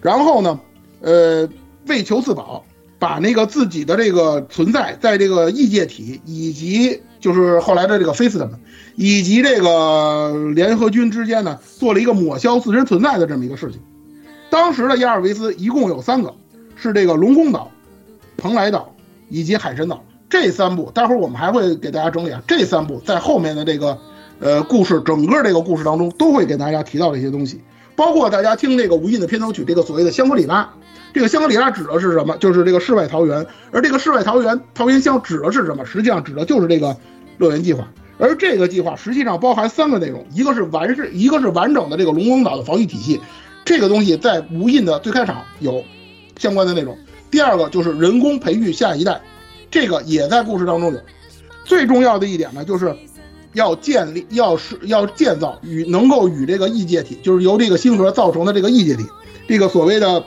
然后呢，呃，为求自保。把那个自己的这个存在，在这个异界体以及就是后来的这个菲斯特们，以及这个联合军之间呢，做了一个抹消自身存在的这么一个事情。当时的亚尔维斯一共有三个，是这个龙宫岛、蓬莱岛以及海神岛这三部。待会儿我们还会给大家整理啊，这三部在后面的这个呃故事，整个这个故事当中都会给大家提到这些东西，包括大家听这个无印的片头曲，这个所谓的香格里拉。这个香格里拉指的是什么？就是这个世外桃源，而这个世外桃源桃源乡指的是什么？实际上指的就是这个乐园计划。而这个计划实际上包含三个内容，一个是完事，一个是完整的这个龙宫岛的防御体系，这个东西在无印的最开场有相关的内容。第二个就是人工培育下一代，这个也在故事当中有。最重要的一点呢，就是要建立，要是要建造与能够与这个异界体，就是由这个星核造成的这个异界体，这个所谓的。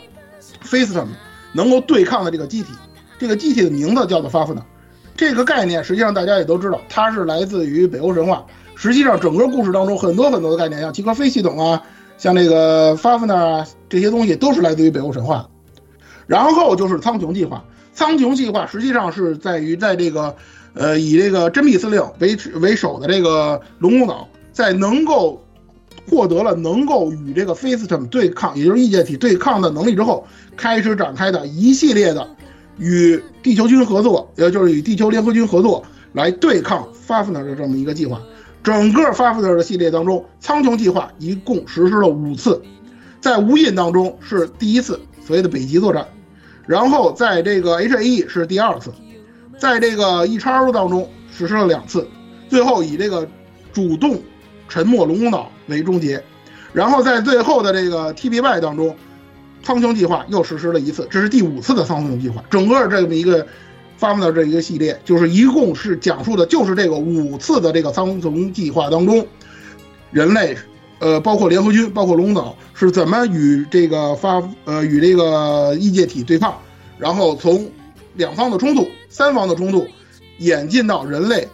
facsim，能够对抗的这个机体，这个机体的名字叫做 f a f n a。这个概念实际上大家也都知道，它是来自于北欧神话。实际上，整个故事当中很多很多的概念，像吉格菲系统啊，像这个 f a f n a 啊，这些东西都是来自于北欧神话。然后就是苍穹计划，苍穹计划实际上是在于在这个呃以这个真密司令为为首的这个龙宫岛，在能够。获得了能够与这个 System 对抗，也就是异界体对抗的能力之后，开始展开的一系列的与地球军合作，也就是与地球联合军合作来对抗 Fafner 的这么一个计划。整个 Fafner 的系列当中，苍穹计划一共实施了五次，在无印当中是第一次，所谓的北极作战，然后在这个 HAE 是第二次，在这个 e x o 当中实施了两次，最后以这个主动。沉没龙宫岛为终结，然后在最后的这个 TBY 当中，苍穹计划又实施了一次，这是第五次的苍穹计划。整个这么一个发布的这一个系列，就是一共是讲述的就是这个五次的这个苍穹计划当中，人类，呃，包括联合军，包括龙岛是怎么与这个发呃与这个异界体对抗，然后从两方的冲突、三方的冲突，演进到人类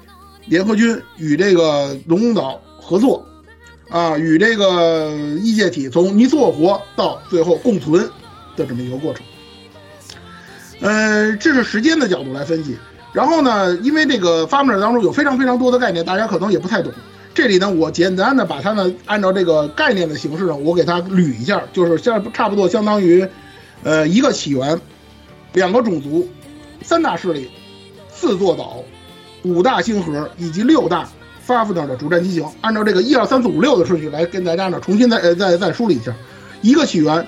联合军与这个龙宫岛。合作，啊，与这个异界体从你死我活到最后共存的这么一个过程。呃，这是时间的角度来分析。然后呢，因为这个发面当中有非常非常多的概念，大家可能也不太懂。这里呢，我简单的把它呢按照这个概念的形式呢，我给它捋一下，就是像差不多相当于，呃，一个起源，两个种族，三大势力，四座岛，五大星河以及六大。发布那的主战机型，按照这个一二三四五六的顺序来跟大家呢重新再再再梳理一下。一个起源，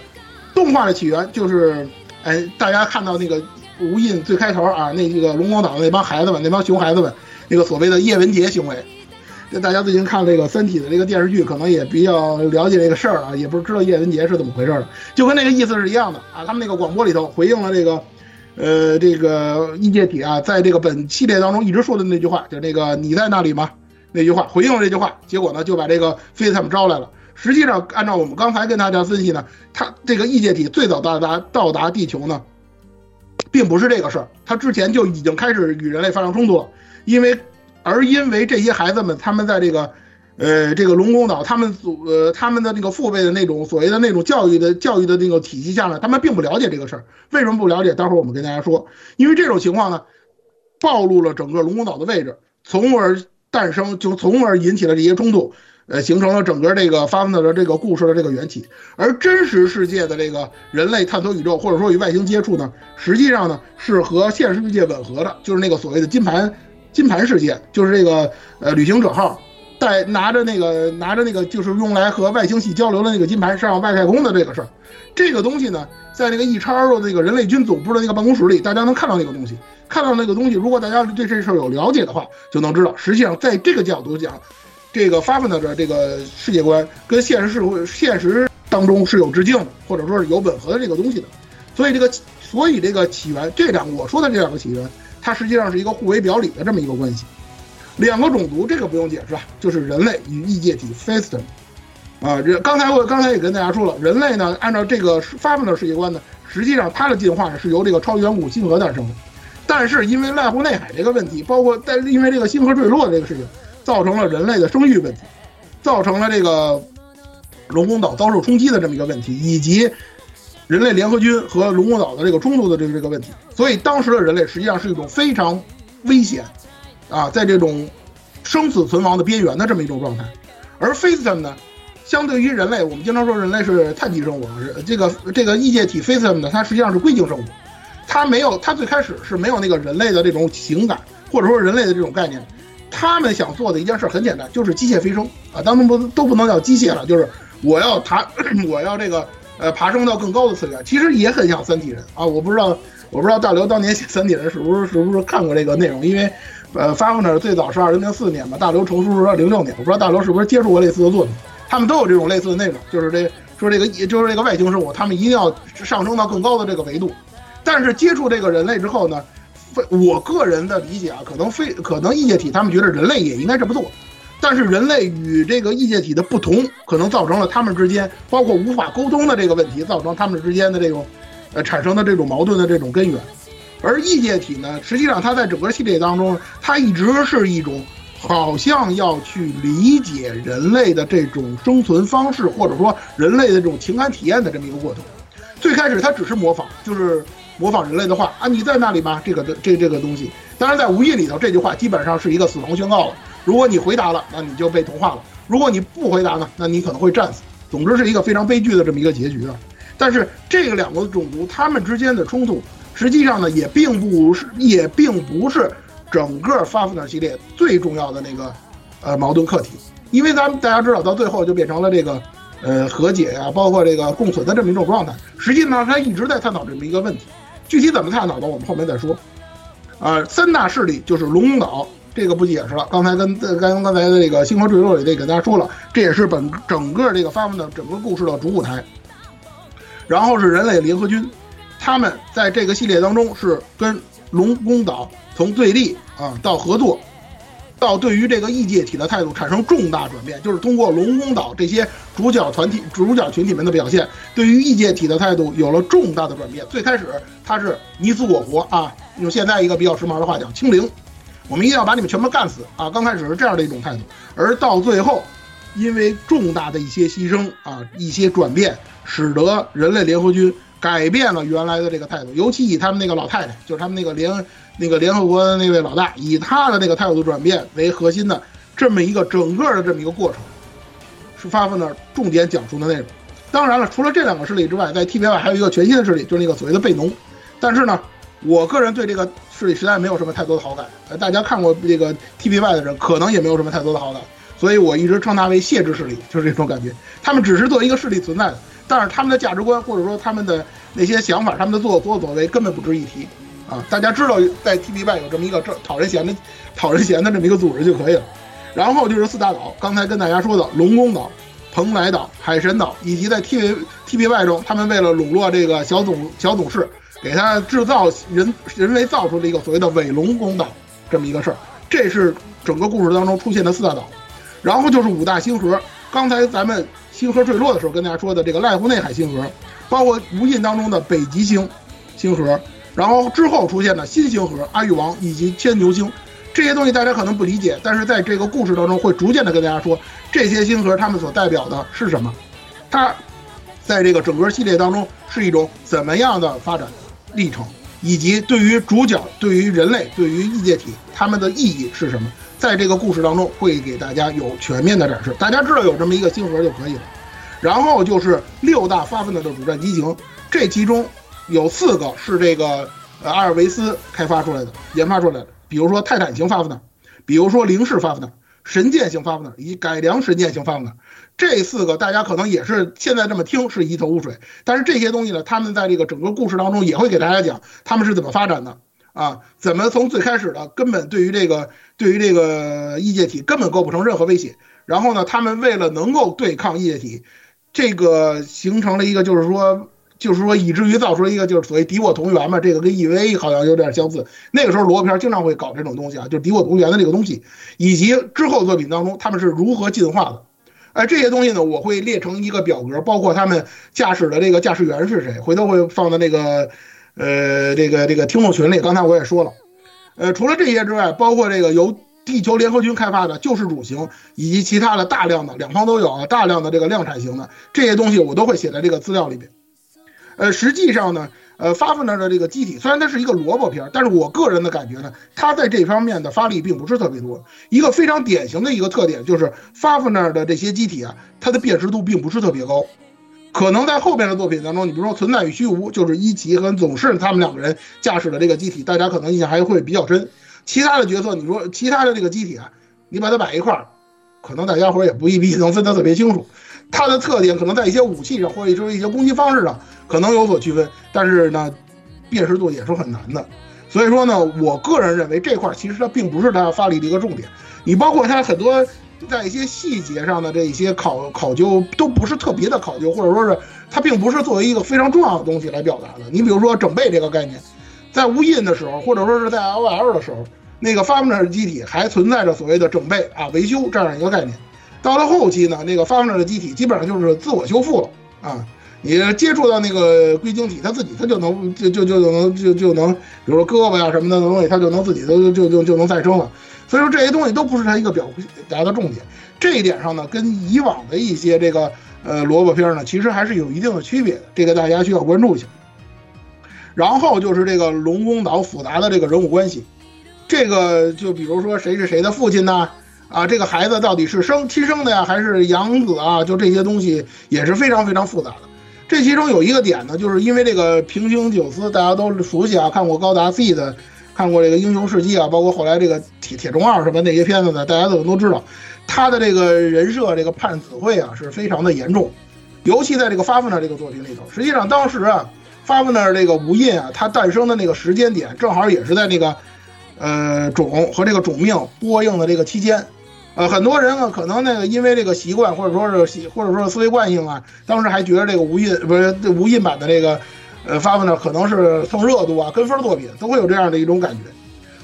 动画的起源就是，哎，大家看到那个无印最开头啊，那这个龙光岛那帮孩子们，那帮熊孩子们，那个所谓的叶文洁行为，这大家最近看这个《三体》的这个电视剧，可能也比较了解这个事儿啊，也不知道叶文洁是怎么回事儿，就跟那个意思是一样的啊。他们那个广播里头回应了这个，呃，这个异界体啊，在这个本系列当中一直说的那句话，就那个你在那里吗？那句话回应了这句话，结果呢就把这个菲斯他们招来了。实际上，按照我们刚才跟大家分析呢，它这个异界体最早到达到达地球呢，并不是这个事儿，它之前就已经开始与人类发生冲突了，因为而因为这些孩子们他们在这个。呃，这个龙宫岛，他们祖呃他们的那个父辈的那种所谓的那种教育的教育的那个体系下呢，他们并不了解这个事儿。为什么不了解？待会儿我们跟大家说。因为这种情况呢，暴露了整个龙宫岛的位置，从而诞生，就从而引起了这些冲突，呃，形成了整个这个发生的这个故事的这个缘起。而真实世界的这个人类探索宇宙，或者说与外星接触呢，实际上呢是和现实世界吻合的，就是那个所谓的金盘金盘世界，就是这个呃旅行者号。在拿着那个拿着那个就是用来和外星系交流的那个金牌上外太空的这个事儿，这个东西呢，在那个 E 叉的那个人类军总部的那个办公室里，大家能看到那个东西，看到那个东西。如果大家对这事儿有了解的话，就能知道，实际上在这个角度讲，这个发奋的这个世界观跟现实社会现实当中是有致敬的，或者说是有吻合的这个东西的。所以这个所以这个起源，这两我说的这两个起源，它实际上是一个互为表里的这么一个关系。两个种族，这个不用解释啊，就是人类与异界体 f a s t o n 啊，这刚才我刚才也跟大家说了，人类呢，按照这个发明的世界观呢，实际上它的进化是由这个超远古星河诞生的，但是因为濑户内海这个问题，包括但是因为这个星河坠落这个事情，造成了人类的生育问题，造成了这个龙宫岛遭受冲击的这么一个问题，以及人类联合军和龙宫岛的这个冲突的这个这个问题，所以当时的人类实际上是一种非常危险。啊，在这种生死存亡的边缘的这么一种状态，而 f a c e t o m 呢，相对于人类，我们经常说人类是碳基生物，是这个这个异界体 f a c e t o m 呢，它实际上是硅晶生物，它没有，它最开始是没有那个人类的这种情感，或者说人类的这种概念，他们想做的一件事很简单，就是机械飞升。啊，当然不都不能叫机械了，就是我要爬，我要这个呃爬升到更高的次元，其实也很像三体人。啊，我不知道我不知道大刘当年写三体人是不是是不是看过这个内容，因为。呃，发布的最早是二零零四年吧，大刘成书是零六年，我不知道大刘是不是接触过类似的作品，他们都有这种类似的内容，就是这说这个就是这个外星生物，他们一定要上升到更高的这个维度，但是接触这个人类之后呢，非我个人的理解啊，可能非可能异界体他们觉得人类也应该这么做，但是人类与这个异界体的不同，可能造成了他们之间包括无法沟通的这个问题，造成他们之间的这种呃产生的这种矛盾的这种根源。而异界体呢，实际上它在整个系列当中，它一直是一种好像要去理解人类的这种生存方式，或者说人类的这种情感体验的这么一个过程。最开始它只是模仿，就是模仿人类的话啊，你在那里吗？这个这这个东西，当然在无意里头，这句话基本上是一个死亡宣告了。如果你回答了，那你就被同化了；如果你不回答呢，那你可能会战死。总之是一个非常悲剧的这么一个结局啊。但是这个两个种族他们之间的冲突。实际上呢，也并不是，也并不是整个《发福尔》系列最重要的那个呃矛盾课题，因为咱们大家知道，到最后就变成了这个呃和解呀，包括这个共存的这么一种状态。实际上，他一直在探讨这么一个问题，具体怎么探讨的，我们后面再说。啊，三大势力就是龙岛，这个不解释了。刚才跟刚刚才的这个《星河坠落》里这给大家说了，这也是本整个这个发福的整个故事的主舞台。然后是人类联合军。他们在这个系列当中是跟龙宫岛从对立啊到合作，到对于这个异界体的态度产生重大转变，就是通过龙宫岛这些主角团体、主角群体们的表现，对于异界体的态度有了重大的转变。最开始他是你死我活啊，用现在一个比较时髦的话讲，清零，我们一定要把你们全部干死啊！刚开始是这样的一种态度，而到最后，因为重大的一些牺牲啊，一些转变，使得人类联合军。改变了原来的这个态度，尤其以他们那个老太太，就是他们那个联那个联合国的那位老大，以他的那个态度转变为核心的这么一个整个的这么一个过程，是发奋的重点讲述的内容。当然了，除了这两个势力之外，在 T B 外还有一个全新的势力，就是那个所谓的贝农。但是呢，我个人对这个势力实在没有什么太多的好感。呃，大家看过这个 T B 外的人，可能也没有什么太多的好感。所以我一直称它为谢之势力，就是这种感觉。他们只是作为一个势力存在的。但是他们的价值观，或者说他们的那些想法，他们的做所作为根本不值一提，啊，大家知道在 TBY 有这么一个这讨人嫌的、讨人嫌的这么一个组织就可以了。然后就是四大岛，刚才跟大家说的龙宫岛、蓬莱岛、海神岛，以及在 T T B 外中，他们为了笼络这个小总小董事，给他制造人人为造出了一个所谓的伪龙宫岛这么一个事儿，这是整个故事当中出现的四大岛，然后就是五大星河。刚才咱们星河坠落的时候跟大家说的这个濑户内海星河，包括无印当中的北极星星河，然后之后出现的新星河阿育王以及牵牛星，这些东西大家可能不理解，但是在这个故事当中会逐渐的跟大家说这些星河它们所代表的是什么，它在这个整个系列当中是一种怎么样的发展历程，以及对于主角、对于人类、对于异界体他们的意义是什么，在这个故事当中会给大家有全面的展示。大家知道有这么一个星河就可以了。然后就是六大发分的主战机型，这其中有四个是这个阿尔维斯开发出来的、研发出来的，比如说泰坦型发分的，比如说零式发分的、神剑型发分的以改良神剑型发分的。这四个大家可能也是现在这么听是一头雾水，但是这些东西呢，他们在这个整个故事当中也会给大家讲他们是怎么发展的啊，怎么从最开始的根本对于这个对于这个异界体根本构不成任何威胁，然后呢，他们为了能够对抗异界体。这个形成了一个，就是说，就是说，以至于造出了一个，就是所谓敌我同源嘛。这个跟 EVA 好像有点相似。那个时候，罗片经常会搞这种东西啊，就是敌我同源的这个东西，以及之后作品当中他们是如何进化的。哎，这些东西呢，我会列成一个表格，包括他们驾驶的这个驾驶员是谁，回头会放在那个，呃，这个这个听众群里。刚才我也说了，呃，除了这些之外，包括这个由。地球联合军开发的救世主型，以及其他的大量的两方都有啊，大量的这个量产型的这些东西，我都会写在这个资料里边。呃，实际上呢，呃，发奋的这个机体虽然它是一个萝卜片，但是我个人的感觉呢，它在这方面的发力并不是特别多。一个非常典型的一个特点就是发奋的这些机体啊，它的辨识度并不是特别高。可能在后边的作品当中，你比如说《存在与虚无》，就是一奇和总是他们两个人驾驶的这个机体，大家可能印象还会比较深。其他的角色，你说其他的这个机体啊，你把它摆一块儿，可能大家伙也不一定能分得特别清楚。它的特点可能在一些武器上，或者说一些攻击方式上，可能有所区分，但是呢，辨识度也是很难的。所以说呢，我个人认为这块其实它并不是它发力的一个重点。你包括它很多在一些细节上的这一些考考究，都不是特别的考究，或者说是它并不是作为一个非常重要的东西来表达的。你比如说整备这个概念。在无印的时候，或者说是在 LOL 的时候，那个发明的机体还存在着所谓的整备啊、维修这样一个概念。到了后期呢，那个发明的机体基本上就是自我修复了啊。你接触到那个硅晶体，它自己它就能就就就能就就能，比如说胳膊呀什么的东西，它就能自己都就就就能再生了。所以说这些东西都不是它一个表达的重点。这一点上呢，跟以往的一些这个呃萝卜片呢，其实还是有一定的区别的。这个大家需要关注一下。然后就是这个龙宫岛复杂的这个人物关系，这个就比如说谁是谁的父亲呢？啊这个孩子到底是生亲生的呀，还是养子啊？就这些东西也是非常非常复杂的。这其中有一个点呢，就是因为这个平行九司大家都熟悉啊，看过高达 Z 的，看过这个英雄事迹啊，包括后来这个铁铁中二什么那些片子呢，大家都都知道，他的这个人设这个判子会啊是非常的严重，尤其在这个发奋的这个作品里头，实际上当时啊。发布那这个无印啊，它诞生的那个时间点，正好也是在那个，呃，种和这个种命播映的这个期间，呃，很多人呢可能那个因为这个习惯或者说是习或者说思维惯性啊，当时还觉得这个无印不是无印版的这个，呃，发布呢可能是蹭热度啊，跟风作品都会有这样的一种感觉。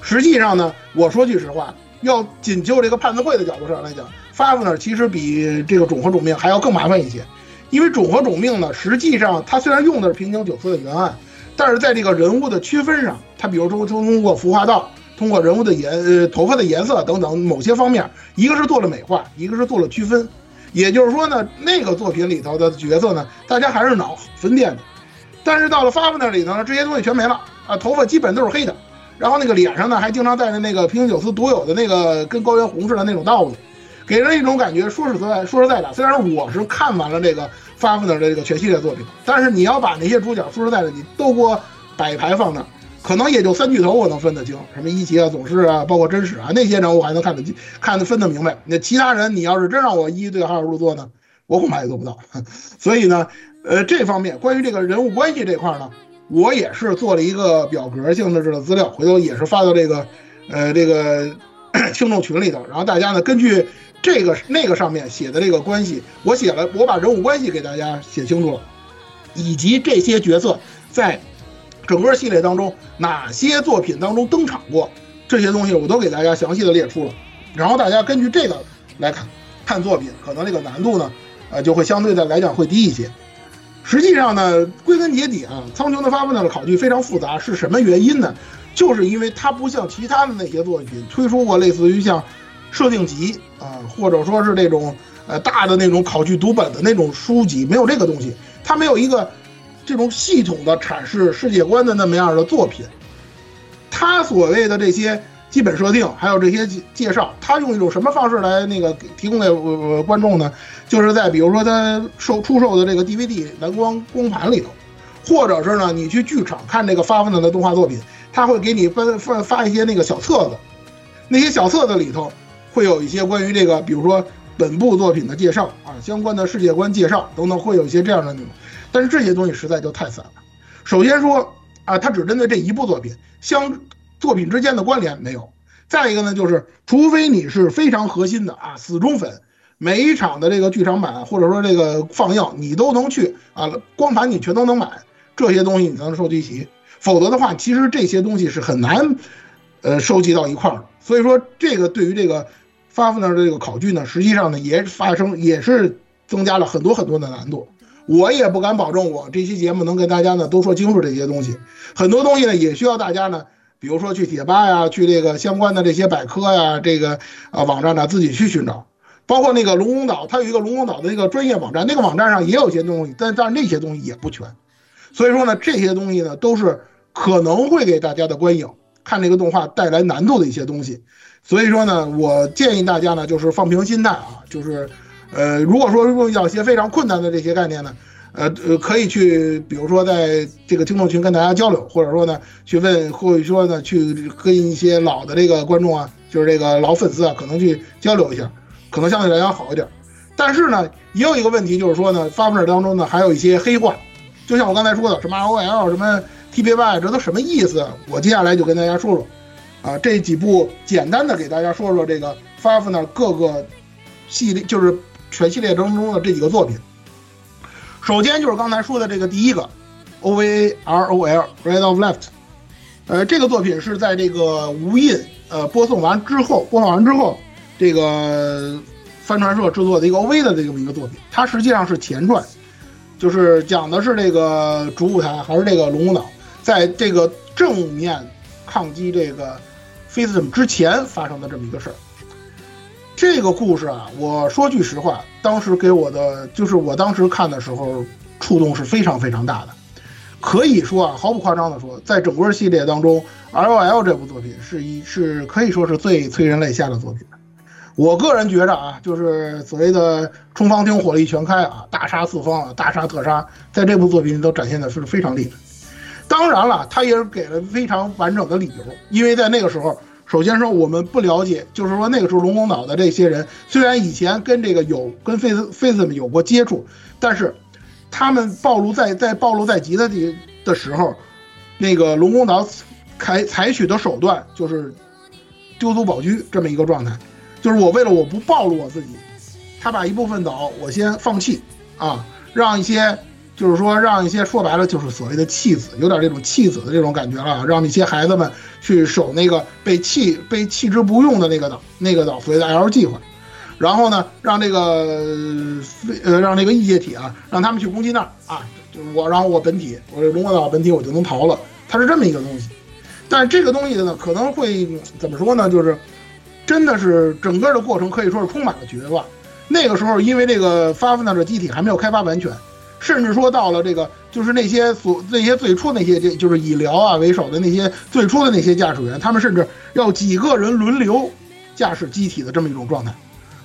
实际上呢，我说句实话，要仅就这个判词会的角度上来讲，发布呢其实比这个种和种命还要更麻烦一些。因为种和种命呢，实际上它虽然用的是平行九司的原案，但是在这个人物的区分上，它比如说通过服化道，通过人物的颜呃头发的颜色等等某些方面，一个是做了美化，一个是做了区分。也就是说呢，那个作品里头的角色呢，大家还是脑分辨的。但是到了发布那里头呢，这些东西全没了啊，头发基本都是黑的，然后那个脸上呢还经常带着那个平行九司独有的那个跟高原红似的那种道子。给人一种感觉，说实在，说实在的，虽然我是看完了这个发奋的这个全系列作品，但是你要把那些主角，说实在的，你都给我摆排放那，可能也就三巨头我能分得清，什么一奇啊、总是啊，包括真实啊那些人我还能看得清，看得分得明白。那其他人，你要是真让我一对号入座呢，我恐怕也做不到。所以呢，呃，这方面关于这个人物关系这块呢，我也是做了一个表格性质的资料，回头也是发到这个，呃，这个 听众群里头，然后大家呢根据。这个那个上面写的这个关系，我写了，我把人物关系给大家写清楚了，以及这些角色在整个系列当中哪些作品当中登场过，这些东西我都给大家详细的列出了，然后大家根据这个来看看作品，可能这个难度呢，呃，就会相对的来讲会低一些。实际上呢，归根结底啊，苍穹的发布呢的考据非常复杂，是什么原因呢？就是因为它不像其他的那些作品推出过类似于像设定集啊，或者说是这种呃大的那种考据读本的那种书籍，没有这个东西，它没有一个这种系统的阐释世界观的那么样的作品。它所谓的这些基本设定，还有这些介绍，它用一种什么方式来那个提供给呃观众呢？就是在比如说它售出售的这个 DVD 蓝光光盘里头，或者是呢你去剧场看这个发奋的动画作品。他会给你发发发一些那个小册子，那些小册子里头会有一些关于这个，比如说本部作品的介绍啊，相关的世界观介绍等等，会有一些这样的内容。但是这些东西实在就太散了。首先说啊，它只针对这一部作品，相作品之间的关联没有。再一个呢，就是除非你是非常核心的啊死忠粉，每一场的这个剧场版或者说这个放映你都能去啊，光盘你全都能买，这些东西你才能收集齐。否则的话，其实这些东西是很难，呃，收集到一块儿的。所以说，这个对于这个发布的这个考据呢，实际上呢，也发生也是增加了很多很多的难度。我也不敢保证我这期节目能跟大家呢都说清楚这些东西。很多东西呢，也需要大家呢，比如说去贴吧呀，去这个相关的这些百科呀，这个啊网站呢自己去寻找。包括那个龙宫岛，它有一个龙宫岛的一个专业网站，那个网站上也有些东西，但但是那些东西也不全。所以说呢，这些东西呢都是。可能会给大家的观影看这个动画带来难度的一些东西，所以说呢，我建议大家呢就是放平心态啊，就是，呃，如果说遇到一些非常困难的这些概念呢，呃呃，可以去，比如说在这个听众群跟大家交流，或者说呢去问，或者说呢去跟一些老的这个观众啊，就是这个老粉丝啊，可能去交流一下，可能相对来讲好一点。但是呢，也有一个问题就是说呢，发布者当中呢还有一些黑话，就像我刚才说的，什么 R O L 什么。T B Y 这都什么意思？我接下来就跟大家说说，啊，这几部简单的给大家说说这个 Fafner 各个系列，就是全系列当中的这几个作品。首先就是刚才说的这个第一个 O V R O L Right of Left，呃，这个作品是在这个无印呃播送完之后，播放完之后，这个帆船社制作的一个 O V 的这么一个作品，它实际上是前传，就是讲的是这个主舞台还是这个龙宫岛。在这个正面抗击这个 f a c e m 之前发生的这么一个事儿，这个故事啊，我说句实话，当时给我的就是我当时看的时候触动是非常非常大的，可以说啊，毫不夸张的说，在整个系列当中，L O L 这部作品是一是可以说是最催人泪下的作品。我个人觉着啊，就是所谓的冲方艇火力全开啊，大杀四方啊，大杀特杀，在这部作品里都展现的是非常厉害。当然了，他也给了非常完整的理由，因为在那个时候，首先说我们不了解，就是说那个时候龙宫岛的这些人，虽然以前跟这个有跟 Face Face 们有过接触，但是他们暴露在在暴露在即的地的时候，那个龙宫岛采采取的手段就是丢卒保车这么一个状态，就是我为了我不暴露我自己，他把一部分岛我先放弃啊，让一些。就是说，让一些说白了就是所谓的弃子，有点这种弃子的这种感觉了，让那些孩子们去守那个被弃、被弃之不用的那个岛，那个岛所谓的 L 计划。然后呢，让这个呃，让那个异界体啊，让他们去攻击那儿啊，就是我，然后我本体，我这龙国岛本体我就能逃了。它是这么一个东西。但是这个东西呢，可能会怎么说呢？就是真的是整个的过程可以说是充满了绝望。那个时候，因为这个发布那的机体还没有开发完全。甚至说到了这个，就是那些所那些最初那些，这就是以辽啊为首的那些最初的那些驾驶员，他们甚至要几个人轮流驾驶机体的这么一种状态。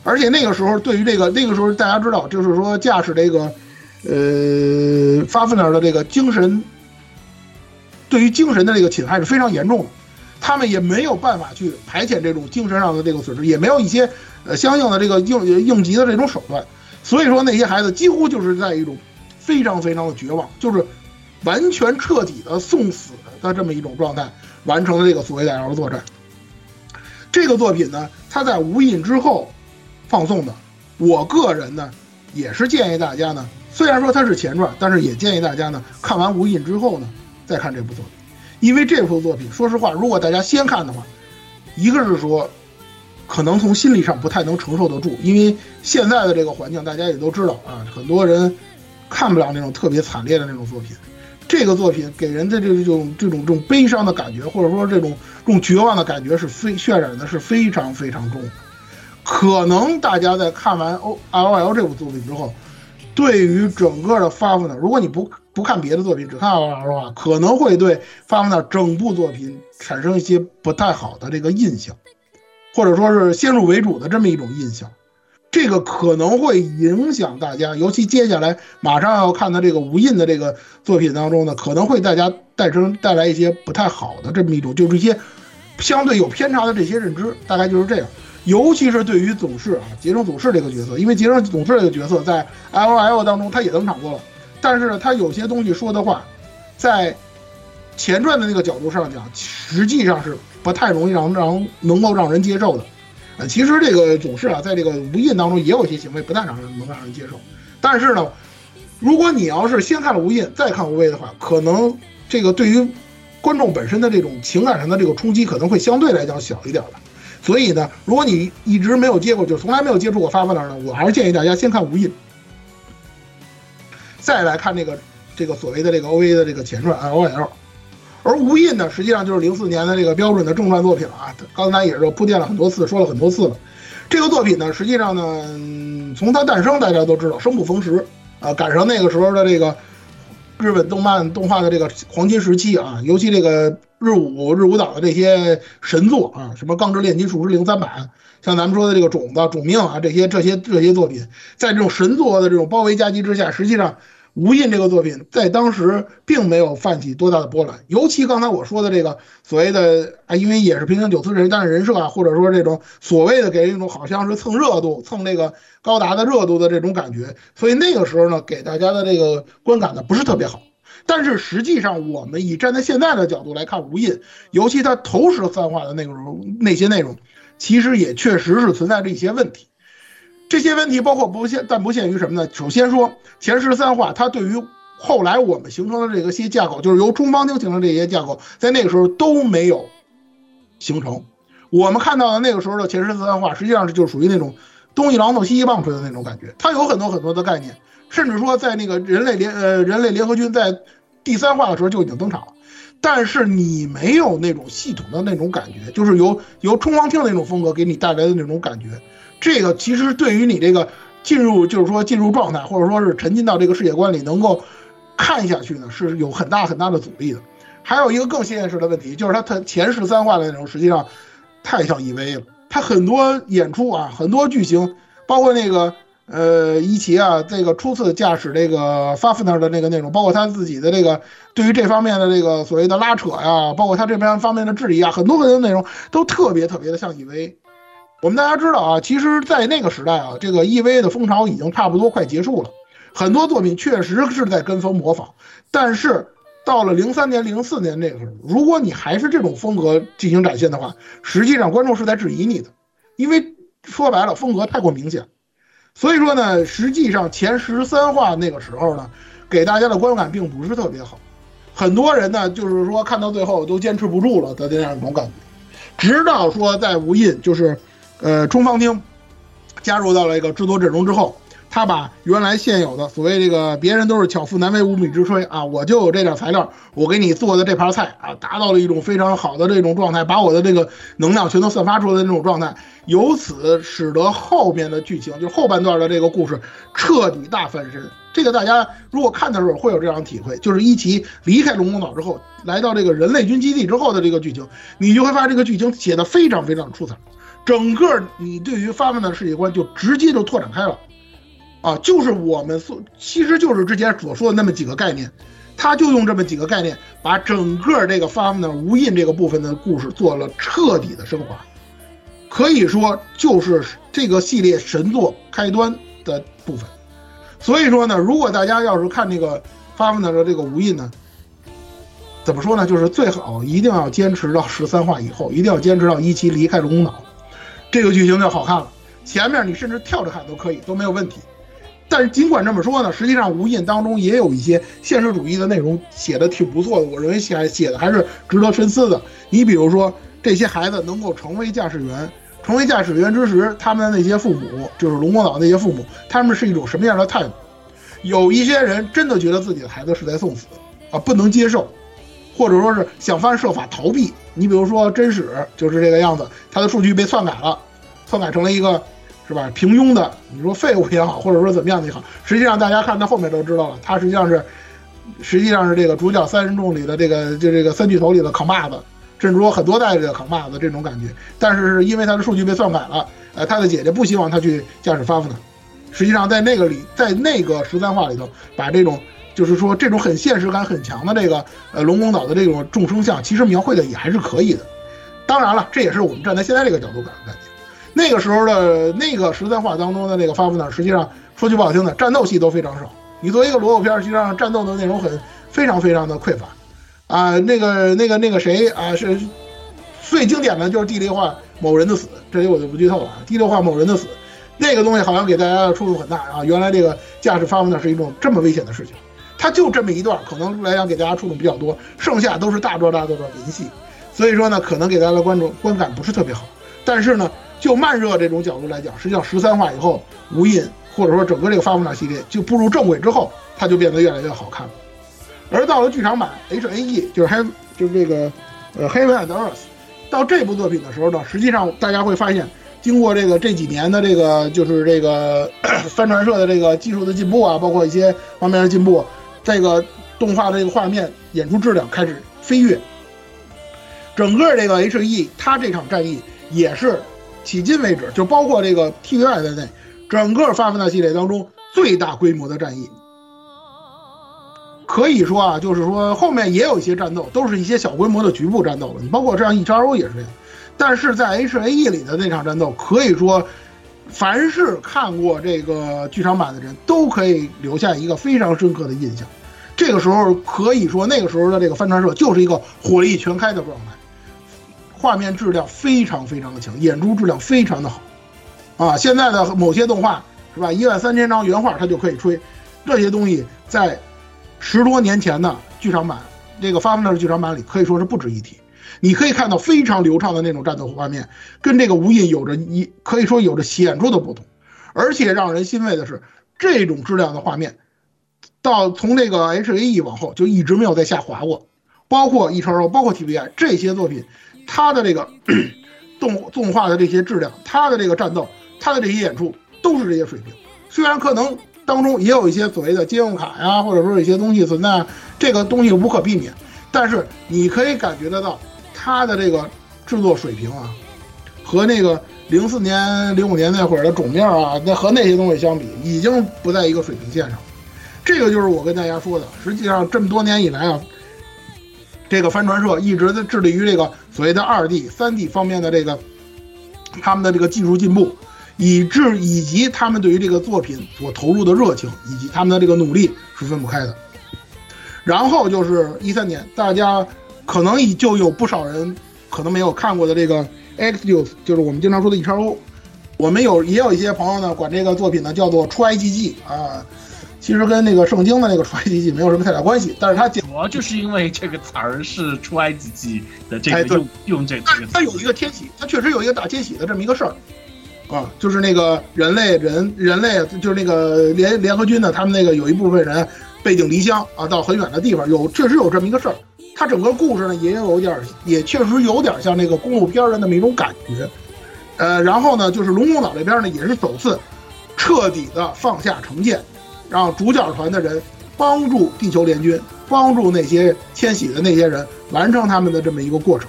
而且那个时候，对于这个那个时候大家知道，就是说驾驶这个，呃，发奋尔的这个精神，对于精神的这个侵害是非常严重的。他们也没有办法去排遣这种精神上的这个损失，也没有一些呃相应的这个应应急的这种手段。所以说，那些孩子几乎就是在一种。非常非常的绝望，就是完全彻底的送死的这么一种状态，完成了这个所谓的 L 作战。这个作品呢，它在无印之后放送的。我个人呢，也是建议大家呢，虽然说它是前传，但是也建议大家呢，看完无印之后呢，再看这部作品，因为这部作品，说实话，如果大家先看的话，一个是说，可能从心理上不太能承受得住，因为现在的这个环境，大家也都知道啊，很多人看不了那种特别惨烈的那种作品。这个作品给人的这种这种这种悲伤的感觉，或者说这种这种绝望的感觉，是非渲染的是非常非常重的。可能大家在看完 O L L 这部作品之后，对于整个的 Fafner，如果你不不看别的作品，只看 O L L 的话，可能会对 Fafner 整部作品产生一些不太好的这个印象，或者说是先入为主的这么一种印象。这个可能会影响大家，尤其接下来马上要看的这个无印的这个作品当中呢，可能会大家带成带来一些不太好的这么一种，就是一些相对有偏差的这些认知，大概就是这样。尤其是对于总士啊，杰森总士这个角色，因为杰森总士这个角色在 L O L 当中他也登场过了，但是呢，他有些东西说的话，在前传的那个角度上讲，实际上是不太容易让让能够让人接受的。呃，其实这个总是啊，在这个无印当中也有一些行为不太让人能让人接受。但是呢，如果你要是先看了无印再看无畏的话，可能这个对于观众本身的这种情感上的这个冲击可能会相对来讲小一点吧。所以呢，如果你一直没有接过，就从来没有接触过发发呢，我还是建议大家先看无印，再来看这个这个所谓的这个 OVA 的这个前传 LOL。而无印呢，实际上就是零四年的这个标准的正传作品了啊。刚才也是铺垫了很多次，说了很多次了。这个作品呢，实际上呢，从它诞生大家都知道，生不逢时啊，赶上那个时候的这个日本动漫动画的这个黄金时期啊，尤其这个日舞日舞蹈的这些神作啊，什么《钢之炼金术师零三版》，像咱们说的这个种子、种命啊，这些这些这些作品，在这种神作的这种包围夹击之下，实际上。无印这个作品在当时并没有泛起多大的波澜，尤其刚才我说的这个所谓的啊，因为也是平行九次人，但是人设啊，或者说这种所谓的给人一种好像是蹭热度、蹭这个高达的热度的这种感觉，所以那个时候呢，给大家的这个观感呢不是特别好。但是实际上，我们以站在现在的角度来看，无印，尤其它投石三化的那种那些内容，其实也确实是存在着一些问题。这些问题包括不限，但不限于什么呢？首先说前十三话，它对于后来我们形成的这个些架构，就是由中方厅形成这些架构，在那个时候都没有形成。我们看到的那个时候的前十三话，实际上是就属于那种东一榔头西一棒槌的那种感觉。它有很多很多的概念，甚至说在那个人类联呃人类联合军在第三话的时候就已经登场了，但是你没有那种系统的那种感觉，就是由由冲方厅那种风格给你带来的那种感觉。这个其实对于你这个进入，就是说进入状态，或者说是沉浸到这个世界观里，能够看下去呢，是有很大很大的阻力的。还有一个更现实的问题，就是它它前十三话的内容实际上太像 EV 了。它很多演出啊，很多剧情，包括那个呃伊奇啊，这个初次驾驶这个 Fafner 的那个内容，包括他自己的这个对于这方面的这个所谓的拉扯呀，包括他这边方面的质疑啊，很多很多内容都特别特别的像 EV。我们大家知道啊，其实，在那个时代啊，这个 EV 的风潮已经差不多快结束了，很多作品确实是在跟风模仿。但是到了零三年、零四年那个时候，如果你还是这种风格进行展现的话，实际上观众是在质疑你的，因为说白了，风格太过明显。所以说呢，实际上前十三话那个时候呢，给大家的观感并不是特别好，很多人呢，就是说看到最后都坚持不住了的这样一种感觉，直到说在无印就是。呃，冲方厅加入到了一个制作阵容之后，他把原来现有的所谓这个别人都是巧妇难为无米之炊啊，我就有这点材料，我给你做的这盘菜啊，达到了一种非常好的这种状态，把我的这个能量全都散发出来的那种状态，由此使得后面的剧情，就后半段的这个故事彻底大翻身。这个大家如果看的时候会有这样的体会，就是一奇离开龙宫岛之后，来到这个人类军基地之后的这个剧情，你就会发现这个剧情写的非常非常出彩。整个你对于发问的世界观就直接就拓展开了，啊，就是我们所其实就是之前所说的那么几个概念，他就用这么几个概念，把整个这个发问的无印这个部分的故事做了彻底的升华，可以说就是这个系列神作开端的部分。所以说呢，如果大家要是看这个发问的这个无印呢，怎么说呢？就是最好一定要坚持到十三话以后，一定要坚持到一期离开龙宫岛。这个剧情就好看了，前面你甚至跳着看都可以，都没有问题。但是尽管这么说呢，实际上无印当中也有一些现实主义的内容写的挺不错的，我认为写写的还是值得深思的。你比如说，这些孩子能够成为驾驶员，成为驾驶员之时，他们的那些父母，就是龙宫岛那些父母，他们是一种什么样的态度？有一些人真的觉得自己的孩子是在送死啊，不能接受，或者说是想方设法逃避。你比如说真史就是这个样子，他的数据被篡改了，篡改成了一个。是吧？平庸的，你说废物也好，或者说怎么样的也好，实际上大家看到后面都知道了，他实际上是，实际上是这个主角三人众里的这个就这个三巨头里的扛把子，甚至说很多代的扛把子这种感觉。但是是因为他的数据被篡改了，呃，他的姐姐不希望他去驾驶发福呢。实际上在那个里，在那个十三话里头，把这种就是说这种很现实感很强的这个呃龙宫岛的这种众生相，其实描绘的也还是可以的。当然了，这也是我们站在现在这个角度感感觉。那个时候的那个十三话当中的那个发布呢，实际上说句不好听的，战斗戏都非常少。你作为一个萝卜片，实际上战斗的内容很非常非常的匮乏，啊，那个那个那个谁啊，是最经典的就是第六话某人的死，这里我就不剧透了。第六话某人的死，那个东西好像给大家的触动很大啊。原来这个驾驶发布呢是一种这么危险的事情，它就这么一段，可能来讲给大家触动比较多，剩下都是大段大段的文戏，所以说呢，可能给大家的观众观感不是特别好，但是呢。就慢热这种角度来讲，实际上十三话以后，无印或者说整个这个发福纳系列就步入正轨之后，它就变得越来越好看了。而到了剧场版 H A E，就是黑就是这个呃 Heaven and Earth，到这部作品的时候呢，实际上大家会发现，经过这个这几年的这个就是这个 帆船社的这个技术的进步啊，包括一些方面的进步，这个动画的这个画面演出质量开始飞跃。整个这个 H E，它这场战役也是。迄今为止，就包括这个 TVI 在内，整个发福纳系列当中最大规模的战役，可以说啊，就是说后面也有一些战斗，都是一些小规模的局部战斗了。你包括这样 EXO 也是这样，但是在 HAE 里的那场战斗，可以说，凡是看过这个剧场版的人都可以留下一个非常深刻的印象。这个时候可以说，那个时候的这个帆船社就是一个火力全开的状态。画面质量非常非常的强，演出质量非常的好，啊，现在的某些动画是吧？一万三千张原画它就可以吹，这些东西在十多年前的剧场版这个发布的剧场版里可以说是不值一提。你可以看到非常流畅的那种战斗画面，跟这个无印有着一可以说有着显著的不同，而且让人欣慰的是，这种质量的画面到从这个 H A E 往后就一直没有再下滑过，包括 E 超包括 T V I 这些作品。它的这个 动动画的这些质量，它的这个战斗，它的这些演出都是这些水平。虽然可能当中也有一些所谓的借用卡呀，或者说一些东西存在，这个东西无可避免。但是你可以感觉得到，他的这个制作水平啊，和那个零四年、零五年那会儿的种面啊，那和那些东西相比，已经不在一个水平线上。这个就是我跟大家说的。实际上这么多年以来啊。这个帆船社一直在致力于这个所谓的二 D、三 D 方面的这个他们的这个技术进步，以致以及他们对于这个作品所投入的热情以及他们的这个努力是分不开的。然后就是一三年，大家可能已就有不少人可能没有看过的这个 X-Deus，就是我们经常说的 E-X-O。我们有也有一些朋友呢，管这个作品呢叫做出埃及记啊。其实跟那个圣经的那个出埃及记没有什么太大关系，但是它主要就是因为这个词儿是出埃及记的这个用用这这个。它有一个天启，它确实有一个大天启的这么一个事儿，啊，就是那个人类人人类就是那个联联合军呢，他们那个有一部分人背井离乡啊，到很远的地方，有确实有这么一个事儿。它整个故事呢也有点，也确实有点像那个公路片的那么一种感觉，呃，然后呢就是龙宫岛这边呢也是首次彻底的放下成见。让主角团的人帮助地球联军，帮助那些迁徙的那些人完成他们的这么一个过程。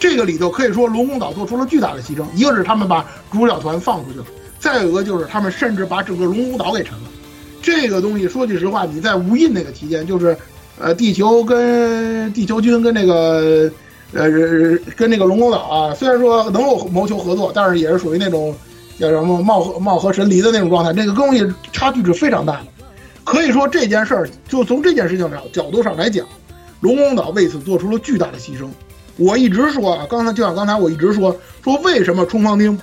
这个里头可以说龙宫岛做出了巨大的牺牲，一个是他们把主角团放出去了，再有一个就是他们甚至把整个龙宫岛给沉了。这个东西说句实话，你在无印那个期间，就是呃地球跟地球军跟那个呃跟那个龙宫岛啊，虽然说能够谋求合作，但是也是属于那种。叫什么貌合貌合神离的那种状态，这个东西差距是非常大的。可以说这件事儿，就从这件事情上角度上来讲，龙宫岛为此做出了巨大的牺牲。我一直说啊，刚才就像刚才我一直说说，为什么冲方丁，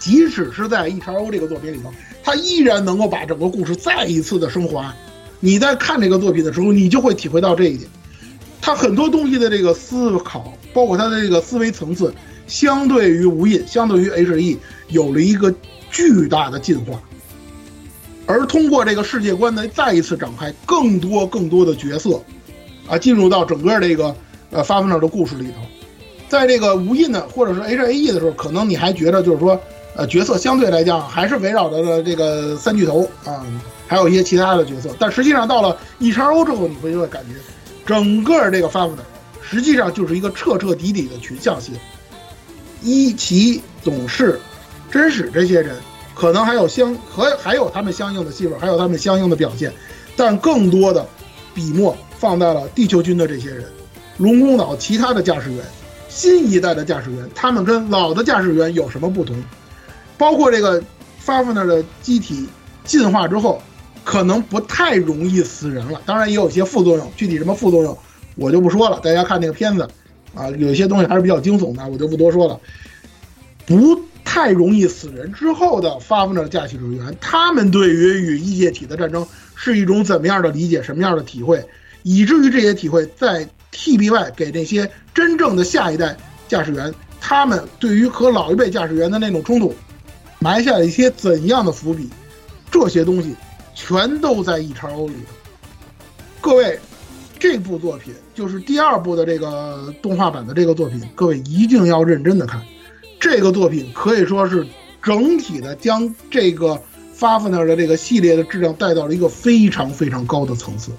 即使是在 E x O 这个作品里头，他依然能够把整个故事再一次的升华。你在看这个作品的时候，你就会体会到这一点。他很多东西的这个思考，包括他的这个思维层次，相对于无印，相对于 H.E，有了一个巨大的进化。而通过这个世界观的再一次展开，更多更多的角色，啊，进入到整个这个呃发分 r 的故事里头。在这个无印的或者是 H.A.E 的时候，可能你还觉得就是说，呃，角色相对来讲还是围绕着的这个三巨头啊，还有一些其他的角色。但实际上到了 E.X.O 之后，你会会感觉。整个这个发布的，实际上就是一个彻彻底底的群像戏。一奇、董事、真史这些人，可能还有相和还有他们相应的戏份，还有他们相应的表现，但更多的笔墨放在了地球军的这些人，龙宫岛其他的驾驶员，新一代的驾驶员，他们跟老的驾驶员有什么不同？包括这个发布那的机体进化之后。可能不太容易死人了，当然也有些副作用，具体什么副作用我就不说了。大家看那个片子，啊，有些东西还是比较惊悚的，我就不多说了。不太容易死人之后的发疯的驾驶员，他们对于与异界体的战争是一种怎么样的理解，什么样的体会，以至于这些体会在 TBY 给那些真正的下一代驾驶员，他们对于和老一辈驾驶员的那种冲突，埋下了一些怎样的伏笔，这些东西。全都在 E 叉 O 里头。各位，这部作品就是第二部的这个动画版的这个作品，各位一定要认真的看。这个作品可以说是整体的将这个 Fafner 的这个系列的质量带到了一个非常非常高的层次。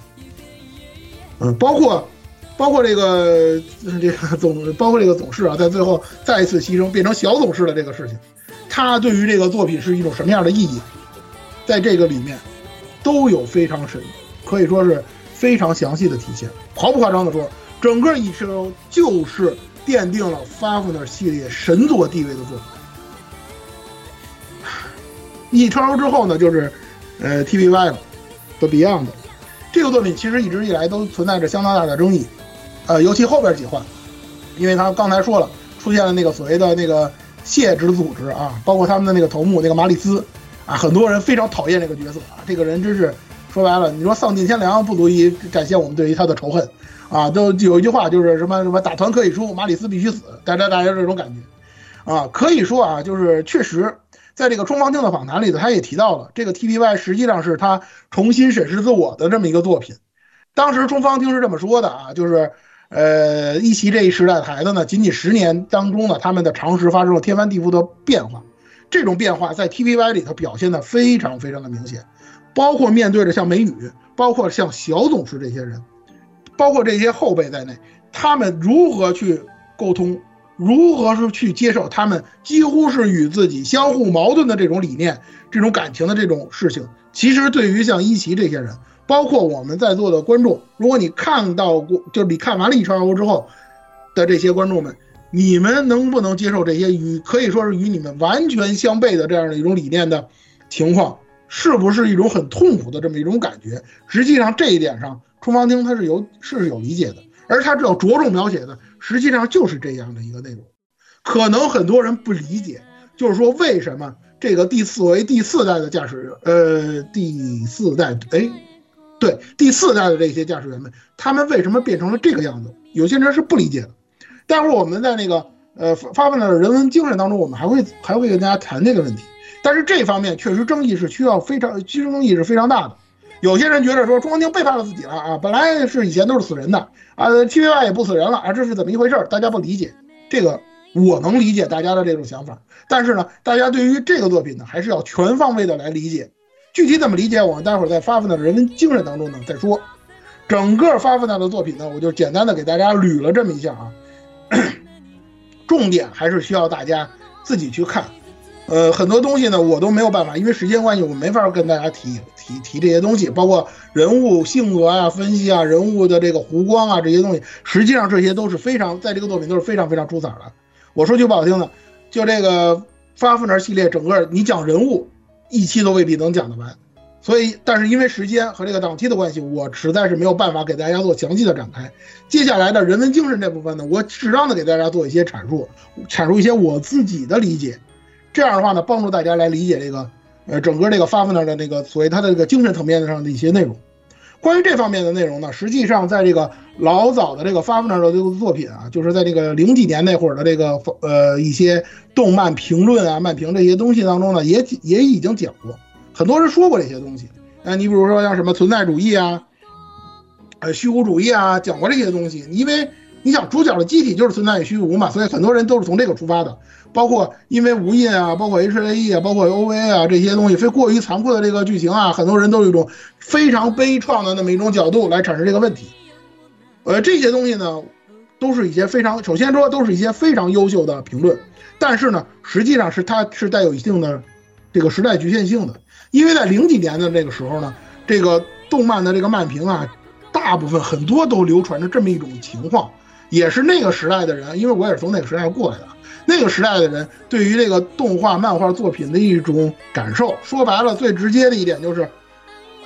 嗯，包括包括这个这个总，包括这个总事啊，在最后再一次牺牲变成小总事的这个事情，他对于这个作品是一种什么样的意义，在这个里面。都有非常深，可以说是非常详细的体现。毫不夸张的说，整个《一生》就是奠定了 Fafner 系列神作地位的作品。一超之后呢，就是呃 TVY 了，The Beyond。这个作品其实一直以来都存在着相当大的争议，呃，尤其后边几话，因为他刚才说了，出现了那个所谓的那个谢之组织啊，包括他们的那个头目那个马里斯。啊，很多人非常讨厌这个角色啊，这个人真是说白了，你说丧尽天良不足以展现我们对于他的仇恨啊。都有一句话就是什么什么打团可以输，马里斯必须死，大家大家这种感觉啊，可以说啊，就是确实在这个冲方厅的访谈里头，他也提到了这个 TVY 实际上是他重新审视自我的这么一个作品。当时冲方厅是这么说的啊，就是呃一席这一时代的孩子呢，仅仅十年当中呢，他们的常识发生了天翻地覆的变化。这种变化在 TVY 里头表现的非常非常的明显，包括面对着像美女，包括像小总师这些人，包括这些后辈在内，他们如何去沟通，如何是去接受他们几乎是与自己相互矛盾的这种理念、这种感情的这种事情。其实对于像一奇这些人，包括我们在座的观众，如果你看到过，就是你看完了《一传欧》之后的这些观众们。你们能不能接受这些与可以说是与你们完全相悖的这样的一种理念的情况？是不是一种很痛苦的这么一种感觉？实际上这一点上，冲方丁他是有是有理解的，而他只要着重描写的，实际上就是这样的一个内容。可能很多人不理解，就是说为什么这个第四为第四代的驾驶，呃，第四代，哎，对，第四代的这些驾驶员们，他们为什么变成了这个样子？有些人是不理解的。待会儿我们在那个呃发发问的人文精神当中，我们还会还会跟大家谈这个问题。但是这方面确实争议是需要非常其实争议是非常大的。有些人觉得说中方厅背叛了自己了啊，本来是以前都是死人的啊，TVY 也不死人了啊，这是怎么一回事？大家不理解这个，我能理解大家的这种想法。但是呢，大家对于这个作品呢，还是要全方位的来理解。具体怎么理解，我们待会儿在发奋的人文精神当中呢再说。整个发问的作品呢，我就简单的给大家捋了这么一下啊。重点还是需要大家自己去看，呃，很多东西呢我都没有办法，因为时间关系，我没法跟大家提提提这些东西，包括人物性格啊、分析啊、人物的这个弧光啊这些东西，实际上这些都是非常在这个作品都是非常非常出彩的。我说句不好听的，就这个发福那系列，整个你讲人物一期都未必能讲得完。所以，但是因为时间和这个档期的关系，我实在是没有办法给大家做详细的展开。接下来的人文精神这部分呢，我适当的给大家做一些阐述，阐述一些我自己的理解。这样的话呢，帮助大家来理解这个呃整个这个 Fafner 的那个所谓他的这个精神层面上的一些内容。关于这方面的内容呢，实际上在这个老早的这个 Fafner 的这个作品啊，就是在这个零几年那会儿的这个呃一些动漫评论啊、漫评这些东西当中呢，也也已经讲过，很多人说过这些东西。那你比如说像什么存在主义啊，呃虚无主义啊，讲过这些东西，因为你想主角的机体就是存在与虚无嘛，所以很多人都是从这个出发的。包括因为无印啊，包括 H A E 啊，包括 O V A 啊这些东西，非过于残酷的这个剧情啊，很多人都有一种非常悲怆的那么一种角度来阐释这个问题。呃，这些东西呢，都是一些非常，首先说都是一些非常优秀的评论，但是呢，实际上是它是带有一定的这个时代局限性的，因为在零几年的这个时候呢，这个动漫的这个漫评啊，大部分很多都流传着这么一种情况，也是那个时代的人，因为我也是从那个时代过来的。那个时代的人对于这个动画、漫画作品的一种感受，说白了，最直接的一点就是，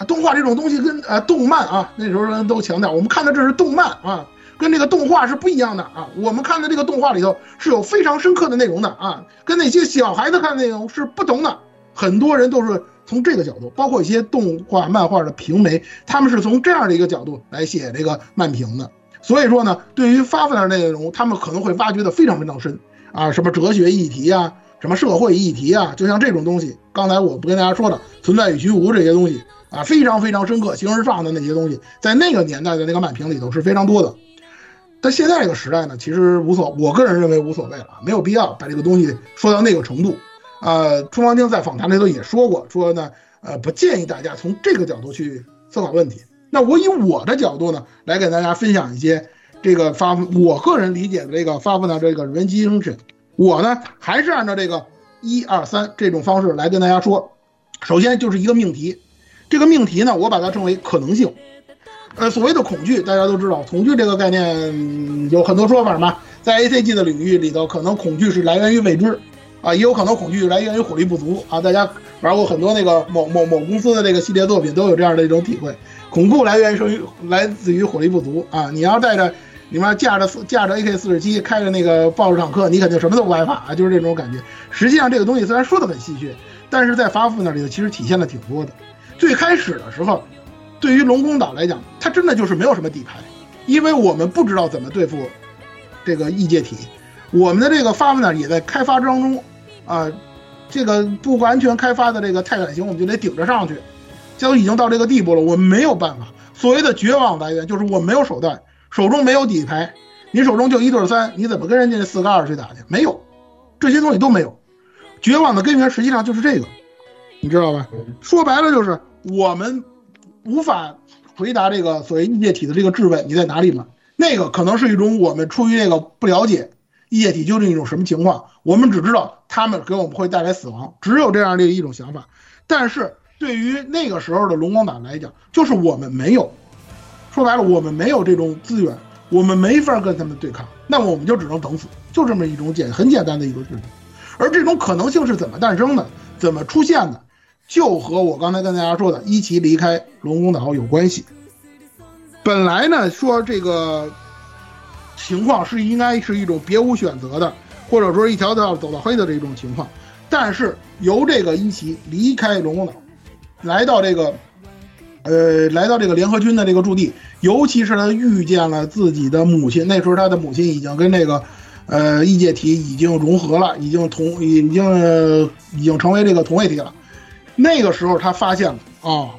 动画这种东西跟呃动漫啊，那时候人都强调，我们看的这是动漫啊，跟这个动画是不一样的啊。我们看的这个动画里头是有非常深刻的内容的啊，跟那些小孩子看的内容是不同的。很多人都是从这个角度，包括一些动画、漫画的评媒，他们是从这样的一个角度来写这个漫评的。所以说呢，对于发布的内容，他们可能会挖掘的非常非常深。啊，什么哲学议题啊，什么社会议题啊，就像这种东西，刚才我不跟大家说的存在与虚无这些东西啊，非常非常深刻，形而上的那些东西，在那个年代的那个漫评里头是非常多的。但现在这个时代呢，其实无所，我个人认为无所谓了，没有必要把这个东西说到那个程度。呃，春方丁在访谈里头也说过，说呢，呃，不建议大家从这个角度去思考问题。那我以我的角度呢，来给大家分享一些。这个发，我个人理解的这个发布的这个人机精神，我呢还是按照这个一二三这种方式来跟大家说。首先就是一个命题，这个命题呢，我把它称为可能性。呃，所谓的恐惧，大家都知道，恐惧这个概念有很多说法嘛。在 A C G 的领域里头，可能恐惧是来源于未知，啊，也有可能恐惧来源于火力不足啊。大家玩过很多那个某某某公司的这个系列作品，都有这样的一种体会，恐怖来源于来自于火力不足啊。你要带着。你妈架着架着 AK 四十七，开着那个豹式坦克，你肯定什么都不害怕啊！就是这种感觉。实际上，这个东西虽然说的很戏谑，但是在发布那里头其实体现的挺多的。最开始的时候，对于龙宫岛来讲，它真的就是没有什么底牌，因为我们不知道怎么对付这个异界体。我们的这个发布呢也在开发当中啊，这个不完全开发的这个泰坦型，我们就得顶着上去。就已经到这个地步了，我们没有办法。所谓的绝望来源就是我没有手段。手中没有底牌，你手中就一对三，你怎么跟人家四个二去打去？没有，这些东西都没有。绝望的根源实际上就是这个，你知道吧？说白了就是我们无法回答这个所谓液体的这个质问，你在哪里嘛？那个可能是一种我们出于这个不了解液体究竟一种什么情况，我们只知道他们给我们会带来死亡，只有这样的一种想法。但是对于那个时候的龙光党来讲，就是我们没有。说白了，我们没有这种资源，我们没法跟他们对抗，那么我们就只能等死，就这么一种简很简单的一个事情。而这种可能性是怎么诞生的，怎么出现的，就和我刚才跟大家说的一起离开龙宫岛有关系。本来呢，说这个情况是应该是一种别无选择的，或者说一条道走到黑的这种情况，但是由这个一起离开龙宫岛，来到这个。呃，来到这个联合军的这个驻地，尤其是他遇见了自己的母亲。那时候他的母亲已经跟这个，呃，异界体已经融合了，已经同，已经已经成为这个同位体了。那个时候他发现了啊，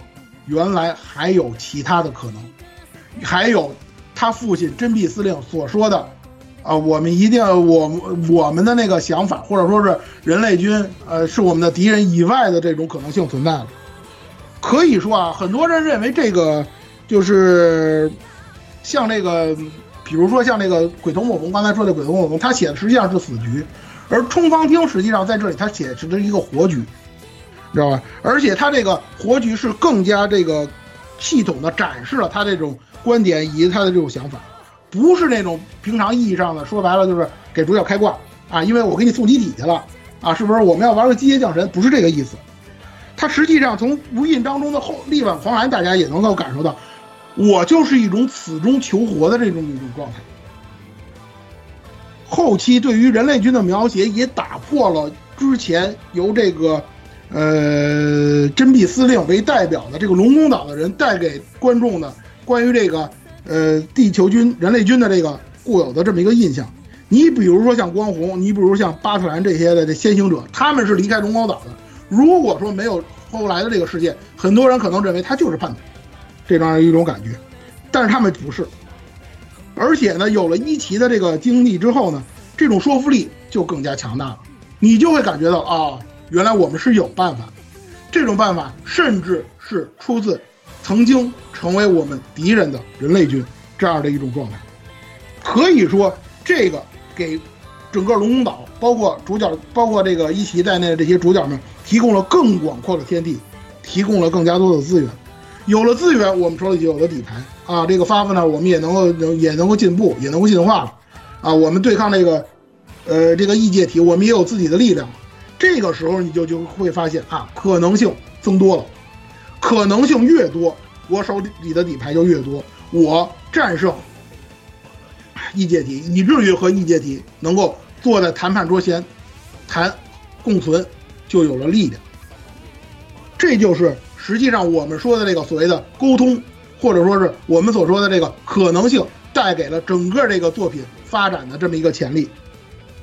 原来还有其他的可能，还有他父亲真弼司令所说的，啊，我们一定我我们的那个想法，或者说是人类军，呃，是我们的敌人以外的这种可能性存在了。可以说啊，很多人认为这个就是像这个，比如说像这个鬼头莫逢刚才说的鬼头莫逢，他写的实际上是死局，而冲方听实际上在这里他写的是一个活局，知道吧？而且他这个活局是更加这个系统的展示了他这种观点以及他的这种想法，不是那种平常意义上的说白了就是给主角开挂啊，因为我给你送集体去了啊，是不是？我们要玩个机械降神，不是这个意思。它实际上从无印当中的后力挽狂澜，大家也能够感受到，我就是一种死中求活的这种一种状态。后期对于人类军的描写也打破了之前由这个呃真币司令为代表的这个龙宫岛的人带给观众的关于这个呃地球军、人类军的这个固有的这么一个印象。你比如说像光弘，你比如像巴特兰这些的这先行者，他们是离开龙宫岛的。如果说没有后来的这个事件，很多人可能认为他就是叛徒，这样一种感觉。但是他们不是，而且呢，有了一奇的这个经历之后呢，这种说服力就更加强大了。你就会感觉到啊，原来我们是有办法，这种办法甚至是出自曾经成为我们敌人的人类军这样的一种状态。可以说，这个给整个龙宫岛，包括主角，包括这个一奇在内的这些主角们，提供了更广阔的天地，提供了更加多的资源。有了资源，我们手里就有了底牌啊！这个发发呢，我们也能够也能够进步，也能够进化了啊！我们对抗这个，呃，这个异界体，我们也有自己的力量。这个时候，你就就会发现啊，可能性增多了。可能性越多，我手里的底牌就越多，我战胜异界体，以至于和异界体能够坐在谈判桌前谈共存，就有了力量。这就是实际上我们说的这个所谓的沟通，或者说是我们所说的这个可能性，带给了整个这个作品发展的这么一个潜力。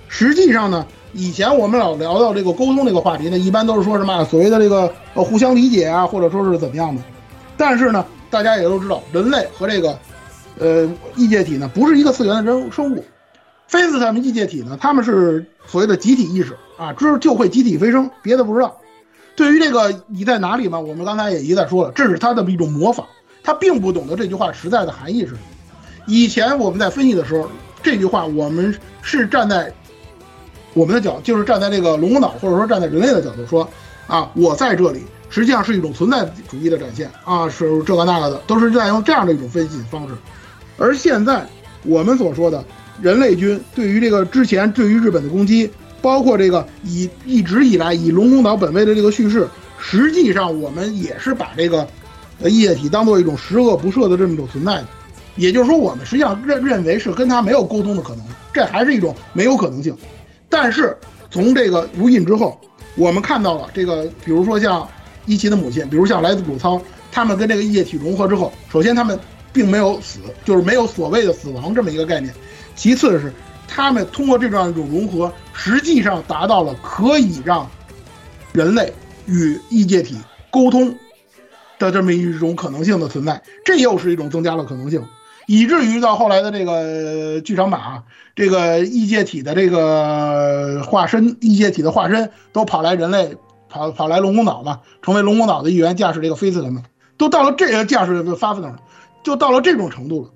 实际上呢，以前我们老聊到这个沟通这个话题呢，一般都是说什么所谓的这个呃互相理解啊，或者说是怎么样的。但是呢，大家也都知道，人类和这个呃异界体呢不是一个次元的人生物。非斯他们异界体呢，他们是所谓的集体意识啊，知就会集体飞升，别的不知道。对于这个你在哪里嘛，我们刚才也一再说了，这是他的一种模仿，他并不懂得这句话实在的含义是什么。以前我们在分析的时候，这句话我们是站在我们的角，就是站在这个龙脑，或者说站在人类的角度说，啊，我在这里，实际上是一种存在主义的展现啊，是这个那个的，都是在用这样的一种分析方式。而现在我们所说的人类军对于这个之前对于日本的攻击。包括这个以一直以来以龙宫岛本位的这个叙事，实际上我们也是把这个呃液体当做一种十恶不赦的这么一种存在，也就是说我们实际上认认为是跟他没有沟通的可能，这还是一种没有可能性。但是从这个无印之后，我们看到了这个，比如说像一奇的母亲，比如像来自谷仓，他们跟这个液体融合之后，首先他们并没有死，就是没有所谓的死亡这么一个概念，其次是。他们通过这样一种融合，实际上达到了可以让人类与异界体沟通的这么一种可能性的存在，这又是一种增加了可能性，以至于到后来的这个剧场版啊，这个异界体的这个化身，异界体的化身都跑来人类，跑跑来龙宫岛嘛，成为龙宫岛的一员，驾驶这个飞斯人们，都到了这个驾驶的发奋了，就到了这种程度了。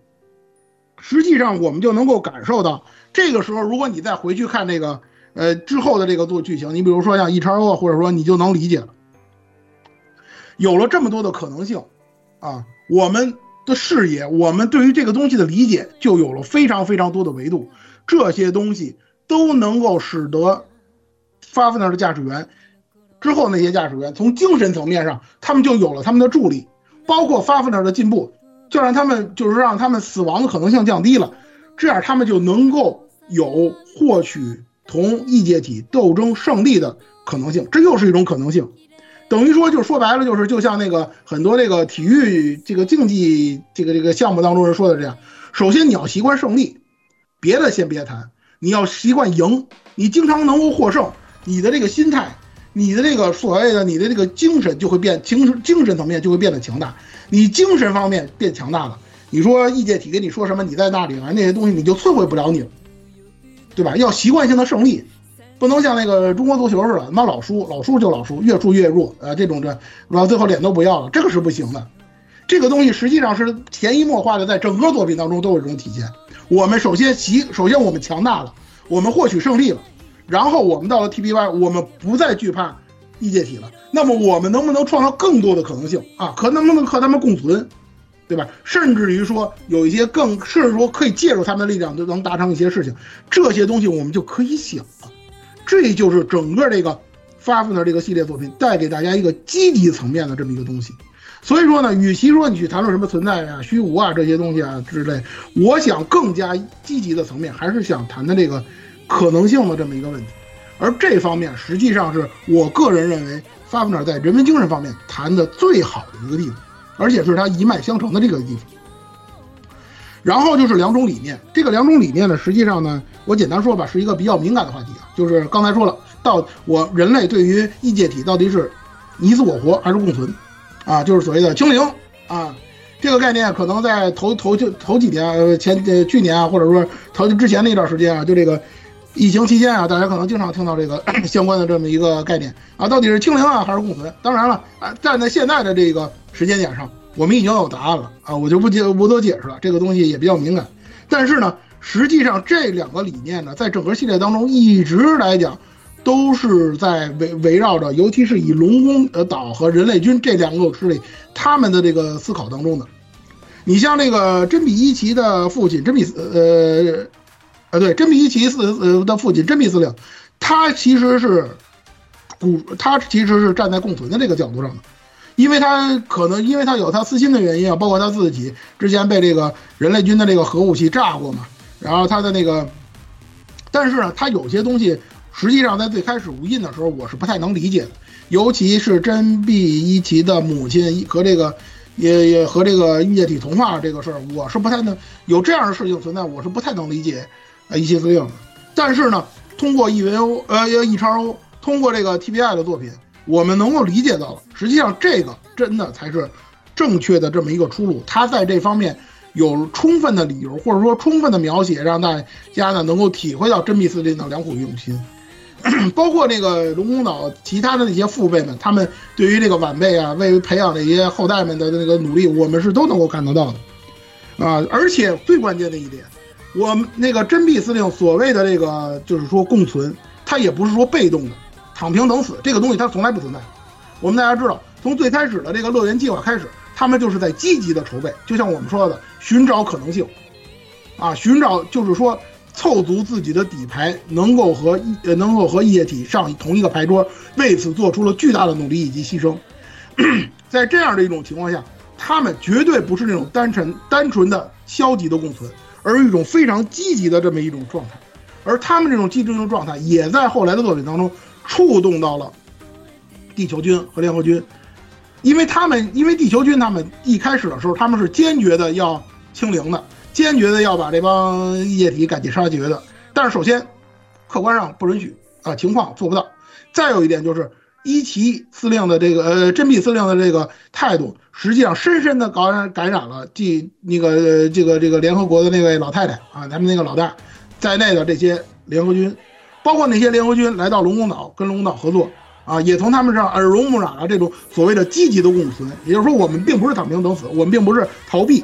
实际上，我们就能够感受到。这个时候，如果你再回去看这个，呃，之后的这个做剧情，你比如说像 E 叉 O，或者说你就能理解了，有了这么多的可能性，啊，我们的视野，我们对于这个东西的理解就有了非常非常多的维度，这些东西都能够使得发奋那的驾驶员之后那些驾驶员从精神层面上，他们就有了他们的助力，包括发奋那的进步，就让他们就是让他们死亡的可能性降低了，这样他们就能够。有获取同异界体斗争胜利的可能性，这又是一种可能性。等于说，就说白了，就是就像那个很多这个体育这个竞技这个这个项目当中人说的这样：首先你要习惯胜利，别的先别谈，你要习惯赢。你经常能够获胜，你的这个心态，你的这个所谓的你的这个精神就会变精神精神层面就会变得强大。你精神方面变强大了，你说异界体跟你说什么，你在那里啊那些东西你就摧毁不了你了。对吧？要习惯性的胜利，不能像那个中国足球似的，那老输，老输就老输，越输越弱啊！这种这，完最后脸都不要了，这个是不行的。这个东西实际上是潜移默化的，在整个作品当中都有这种体现。我们首先习，首先我们强大了，我们获取胜利了，然后我们到了 TBY，我们不再惧怕异界体了。那么我们能不能创造更多的可能性啊？可能不能和他们共存？对吧？甚至于说有一些更，甚至说可以借助他们的力量就能达成一些事情，这些东西我们就可以想了。这就是整个这个《发奋的这个系列作品带给大家一个积极层面的这么一个东西。所以说呢，与其说你去谈论什么存在啊、虚无啊这些东西啊之类，我想更加积极的层面还是想谈谈这个可能性的这么一个问题。而这方面实际上是我个人认为。发布尔在人文精神方面谈的最好的一个地方，而且是他一脉相承的这个地方。然后就是两种理念，这个两种理念呢，实际上呢，我简单说吧，是一个比较敏感的话题啊。就是刚才说了，到我人类对于异界体到底是你死我活还是共存，啊，就是所谓的清零啊，这个概念可能在头头就头几年呃前呃去年啊，或者说头之前那段时间啊，就这个疫情期间啊，大家可能经常听到这个 相关的这么一个概念啊，到底是清零啊还是共存？当然了啊，站在现在的这个时间点上。我们已经有答案了啊，我就不解不多解释了，这个东西也比较敏感。但是呢，实际上这两个理念呢，在整个系列当中一直来讲，都是在围围绕着，尤其是以龙宫呃岛和人类军这两个势力他们的这个思考当中的。你像那个真比一奇的父亲真比呃啊对真比一奇司呃的父亲真比司令，他其实是古他其实是站在共存的这个角度上的。因为他可能因为他有他私心的原因啊，包括他自己之前被这个人类军的这个核武器炸过嘛，然后他的那个，但是呢，他有些东西实际上在最开始无印的时候，我是不太能理解的，尤其是真碧一奇的母亲和这个也也和这个液体同化这个事儿，我是不太能有这样的事情存在，我是不太能理解呃一些司令。但是呢，通过 E V O 呃 E 叉 O 通过这个 T B I 的作品。我们能够理解到了，实际上这个真的才是正确的这么一个出路。他在这方面有充分的理由，或者说充分的描写，让大家呢能够体会到真密司令的良苦用心。包括这个龙宫岛其他的那些父辈们，他们对于这个晚辈啊，为培养这些后代们的那个努力，我们是都能够看得到的啊。而且最关键的一点，我们那个真密司令所谓的这个就是说共存，他也不是说被动的。躺平等死这个东西它从来不存在。我们大家知道，从最开始的这个乐园计划开始，他们就是在积极的筹备，就像我们说的，寻找可能性，啊，寻找就是说凑足自己的底牌，能够和呃能够和液体上同一个牌桌，为此做出了巨大的努力以及牺牲。在这样的一种情况下，他们绝对不是那种单纯单纯的消极的共存，而一种非常积极的这么一种状态。而他们这种积极的状态，也在后来的作品当中。触动到了地球军和联合军，因为他们因为地球军他们一开始的时候他们是坚决的要清零的，坚决的要把这帮液体赶尽杀绝的。但是首先，客观上不允许啊，情况做不到。再有一点就是伊奇司令的这个呃真比司令的这个态度，实际上深深的感染感染了即那个这个这个联合国的那位老太太啊，他们那个老大在内的这些联合军。包括那些联合军来到龙宫岛，跟龙宫岛合作啊，也从他们这耳濡目染了这种所谓的积极的共存。也就是说，我们并不是躺平等死，我们并不是逃避，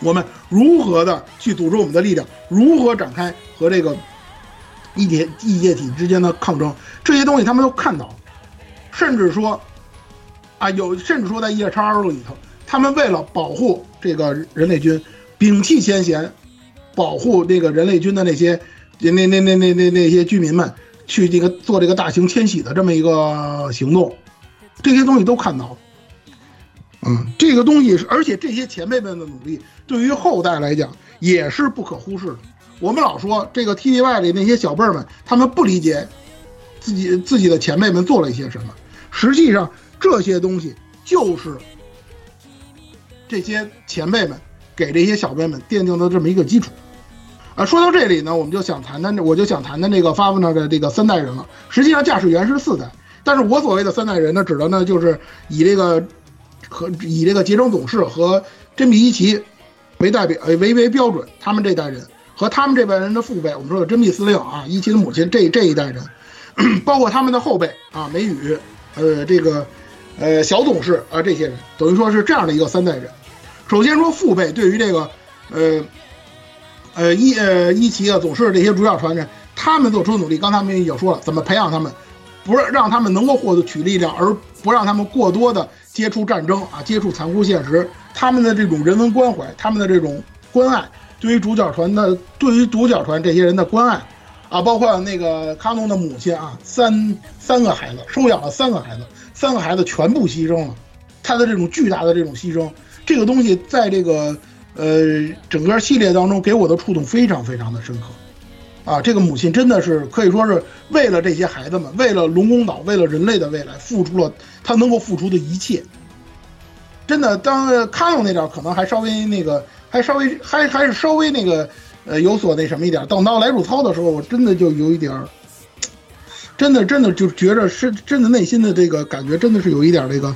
我们如何的去组织我们的力量，如何展开和这个异界异界体之间的抗争，这些东西他们都看到了，甚至说啊，有甚至说在夜叉二里头，他们为了保护这个人类军，摒弃先贤，保护这个人类军的那些。那那那那那那那些居民们去这个做这个大型迁徙的这么一个行动，这些东西都看到了。嗯，这个东西是，而且这些前辈们的努力对于后代来讲也是不可忽视的。我们老说这个 T V Y 里那些小辈儿们，他们不理解自己自己的前辈们做了一些什么，实际上这些东西就是这些前辈们给这些小辈们奠定的这么一个基础。啊，说到这里呢，我们就想谈谈，我就想谈谈这个 Fafner 的这个三代人了。实际上，驾驶员是四代，但是我所谓的三代人呢，指的呢就是以这个和以这个结成总事和真比一奇为代表，为为标准，他们这代人和他们这代人的父辈，我们说的真比司令啊，一奇的母亲这这一代人，包括他们的后辈啊，梅雨，呃，这个呃小董事啊，这些人，等于说是这样的一个三代人。首先说父辈对于这个，呃。呃，一呃一奇啊，总是这些主角传人，他们做出的努力，刚才我们已经说了，怎么培养他们，不是让他们能够获得取力量，而不让他们过多的接触战争啊，接触残酷现实。他们的这种人文关怀，他们的这种关爱，对于主角团的，对于主角团这些人的关爱，啊，包括那个卡农的母亲啊，三三个孩子收养了三个孩子，三个孩子全部牺牲了，他的这种巨大的这种牺牲，这个东西在这个。呃，整个系列当中给我的触动非常非常的深刻，啊，这个母亲真的是可以说是为了这些孩子们，为了龙宫岛，为了人类的未来，付出了她能够付出的一切。真的，当卡农那点可能还稍微那个，还稍微还还是稍微那个，呃，有所那什么一点儿。等到来入操的时候，我真的就有一点，真的真的就觉着是真的内心的这个感觉，真的是有一点儿这个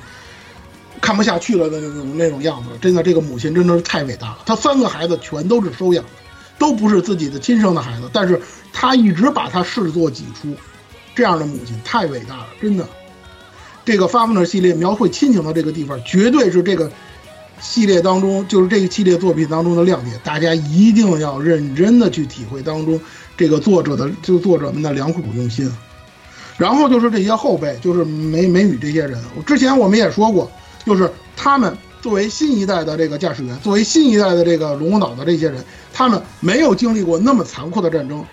看不下去了的那种那种样子。真的，这个母亲真的是太伟大了。她三个孩子全都是收养的，都不是自己的亲生的孩子，但是她一直把她视作己出，这样的母亲太伟大了，真的。这个《Farmer 系列描绘亲情的这个地方，绝对是这个系列当中，就是这个系列作品当中的亮点。大家一定要认真的去体会当中这个作者的，就作者们的良苦用心。然后就是这些后辈，就是美美女这些人。我之前我们也说过，就是他们作为新一代的这个驾驶员，作为新一代的这个龙宫岛的这些人，他们没有经历过那么残酷的战争，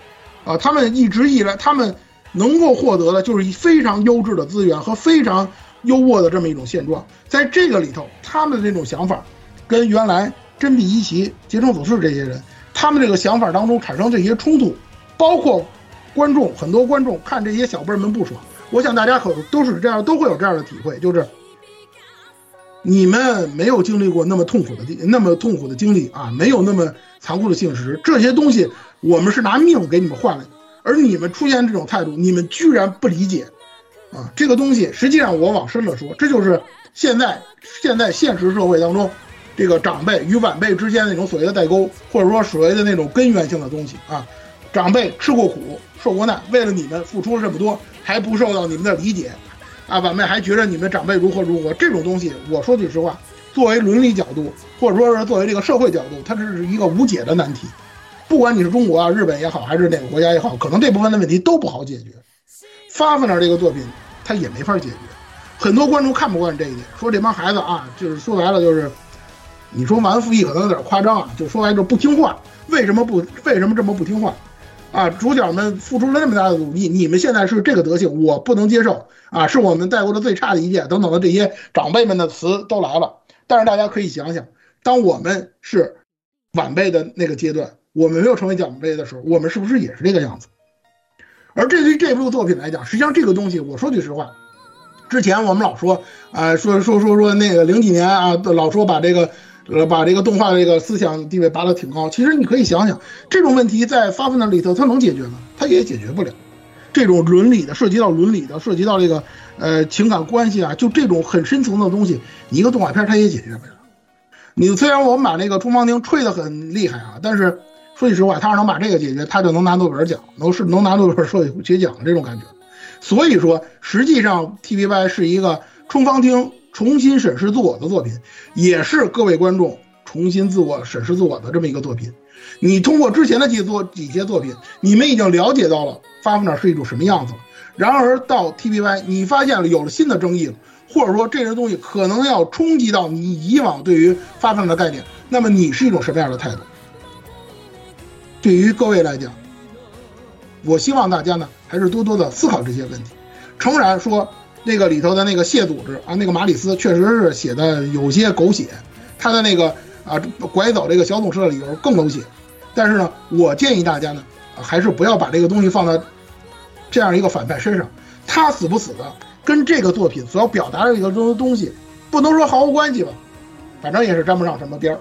啊，他们一直以来，他们。能够获得的就是非常优质的资源和非常优渥的这么一种现状，在这个里头，他们的这种想法，跟原来真比一奇、杰成佐士这些人，他们这个想法当中产生这些冲突，包括观众很多观众看这些小辈们不爽，我想大家可都是这样，都会有这样的体会，就是你们没有经历过那么痛苦的那么痛苦的经历啊，没有那么残酷的现实，这些东西我们是拿命给你们换来的。而你们出现这种态度，你们居然不理解，啊，这个东西实际上我往深了说，这就是现在现在现实社会当中，这个长辈与晚辈之间那种所谓的代沟，或者说所谓的那种根源性的东西啊。长辈吃过苦，受过难，为了你们付出了这么多，还不受到你们的理解，啊，晚辈还觉得你们长辈如何如何，这种东西，我说句实话，作为伦理角度，或者说是作为这个社会角度，它这是一个无解的难题。不管你是中国啊、日本也好，还是哪个国家也好，可能这部分的问题都不好解决。发发那这个作品，他也没法解决。很多观众看不惯这一点，说这帮孩子啊，就是说白了就是，你说忘恩负义可能有点夸张啊，就说白了不听话。为什么不？为什么这么不听话？啊，主角们付出了那么大的努力，你们现在是这个德行，我不能接受啊！是我们带过的最差的一届，等等的这些长辈们的词都来了。但是大家可以想想，当我们是晚辈的那个阶段。我们没有成为奖杯的时候，我们是不是也是这个样子？而这对这部作品来讲，实际上这个东西，我说句实话，之前我们老说，啊，说说说说那个零几年啊，老说把这个，呃，把这个动画这个思想地位拔得挺高。其实你可以想想，这种问题在发奋的里头，它能解决吗？它也解决不了。这种伦理的，涉及到伦理的，涉及到这个，呃，情感关系啊，就这种很深层的东西，一个动画片它也解决不了。你虽然我们把那个冲方亭吹得很厉害啊，但是。说句实话，他要能把这个解决，他就能拿诺贝尔奖，能是能拿诺贝尔设计学奖这种感觉。所以说，实际上 TVY 是一个冲方厅重新审视自我的作品，也是各位观众重新自我审视自我的这么一个作品。你通过之前的几作几些作品，你们已经了解到了发疯者是一种什么样子了。然而到 TVY，你发现了有了新的争议了，或者说这些东西可能要冲击到你以往对于发疯的概念，那么你是一种什么样的态度？对于各位来讲，我希望大家呢还是多多的思考这些问题。诚然说，那个里头的那个谢组织啊，那个马里斯确实是写的有些狗血，他的那个啊拐走这个小董事的理由更狗血。但是呢，我建议大家呢，还是不要把这个东西放在这样一个反派身上。他死不死的，跟这个作品所要表达的一个东东西，不能说毫无关系吧，反正也是沾不上什么边儿。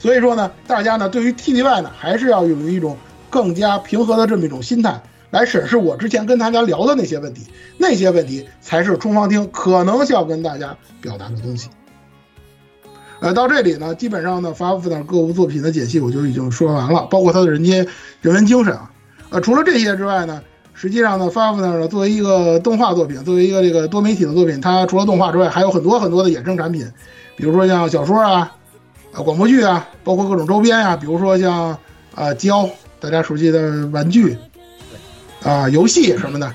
所以说呢，大家呢对于 TDY 呢，还是要有一种更加平和的这么一种心态来审视我之前跟大家聊的那些问题，那些问题才是冲方厅可能需要跟大家表达的东西。呃，到这里呢，基本上呢，发布的各部作品的解析我就已经说完了，包括他的人间人文精神啊。呃，除了这些之外呢，实际上呢，发布呢作为一个动画作品，作为一个这个多媒体的作品，它除了动画之外，还有很多很多的衍生产品，比如说像小说啊。啊，广播剧啊，包括各种周边啊，比如说像啊胶，大家熟悉的玩具，啊游戏什么的，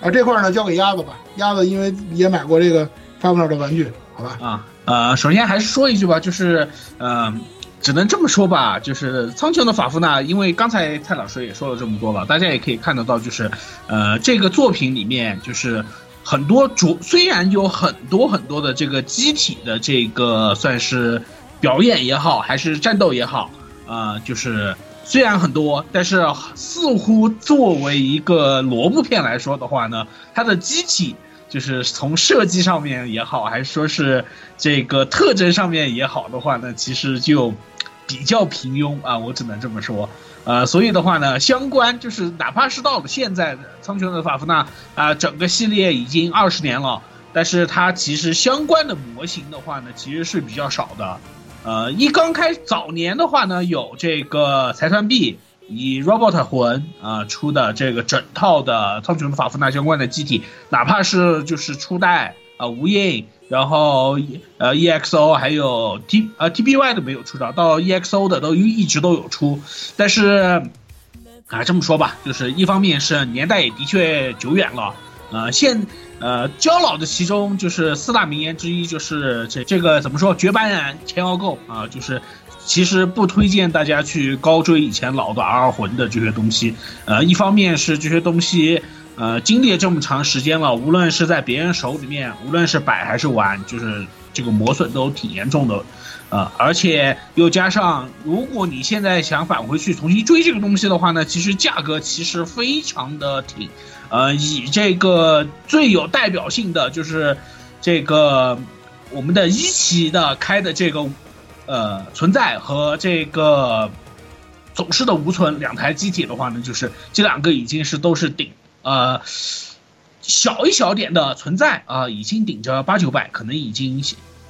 啊这块呢交给鸭子吧，鸭子因为也买过这个发布那的玩具，好吧？啊呃，首先还是说一句吧，就是呃，只能这么说吧，就是苍穹的法夫纳，因为刚才蔡老师也说了这么多了，大家也可以看得到，就是呃这个作品里面就是很多主，虽然有很多很多的这个机体的这个算是。表演也好，还是战斗也好，呃，就是虽然很多，但是似乎作为一个萝卜片来说的话呢，它的机体就是从设计上面也好，还是说是这个特征上面也好的话呢，其实就比较平庸啊，我只能这么说。呃，所以的话呢，相关就是哪怕是到了现在，苍穹的法夫纳啊，整个系列已经二十年了，但是它其实相关的模型的话呢，其实是比较少的。呃，一刚开早年的话呢，有这个财团 B 以 Robot 魂啊出的这个整套的苍穹的法夫纳相关的机体，哪怕是就是初代啊无印，然后呃 EXO 还有 T 呃 TBY 都没有出到，到 EXO 的都一直都有出，但是啊这么说吧，就是一方面是年代也的确久远了，呃现。呃，焦老的其中就是四大名言之一，就是这这个怎么说？绝版人钱要够啊，就是其实不推荐大家去高追以前老的 R 魂的这些东西。呃，一方面是这些东西，呃，经历了这么长时间了，无论是在别人手里面，无论是摆还是玩，就是这个磨损都挺严重的。呃，而且又加上，如果你现在想返回去重新追这个东西的话呢，其实价格其实非常的挺。呃，以这个最有代表性的就是这个我们的一期的开的这个呃存在和这个总是的无存两台机体的话呢，就是这两个已经是都是顶呃小一小点的存在啊，已经顶着八九百，可能已经。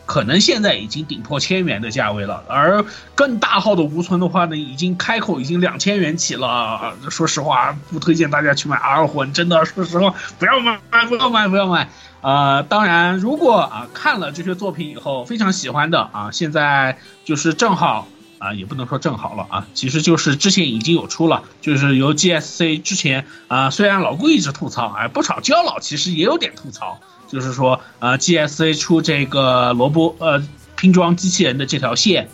可能现在已经顶破千元的价位了，而更大号的无存的话呢，已经开口已经两千元起了。说实话，不推荐大家去买 R 魂，真的，说实话，不要买，不要买，不要买。呃，当然，如果啊看了这些作品以后非常喜欢的啊，现在就是正好啊，也不能说正好了啊，其实就是之前已经有出了，就是由 GSC 之前啊，虽然老顾一直吐槽，哎，不少焦老其实也有点吐槽。就是说，呃，GSC 出这个萝卜呃拼装机器人的这条线，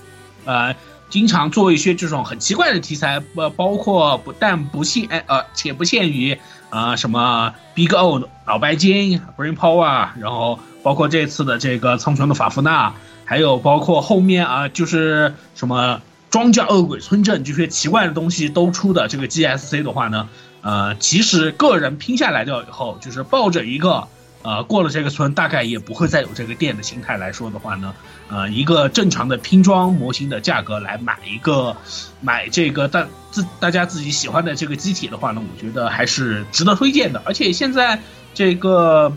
呃，经常做一些这种很奇怪的题材，不包括不但不限呃且不限于啊什么 Big O 脑白金 Brain Power，然后包括这次的这个苍穹的法夫纳，还有包括后面啊就是什么庄稼恶鬼村镇这些奇怪的东西都出的这个 GSC 的话呢，呃，其实个人拼下来掉以后，就是抱着一个。呃，过了这个村，大概也不会再有这个店的心态来说的话呢，呃，一个正常的拼装模型的价格来买一个，买这个大自大家自己喜欢的这个机体的话呢，我觉得还是值得推荐的。而且现在这个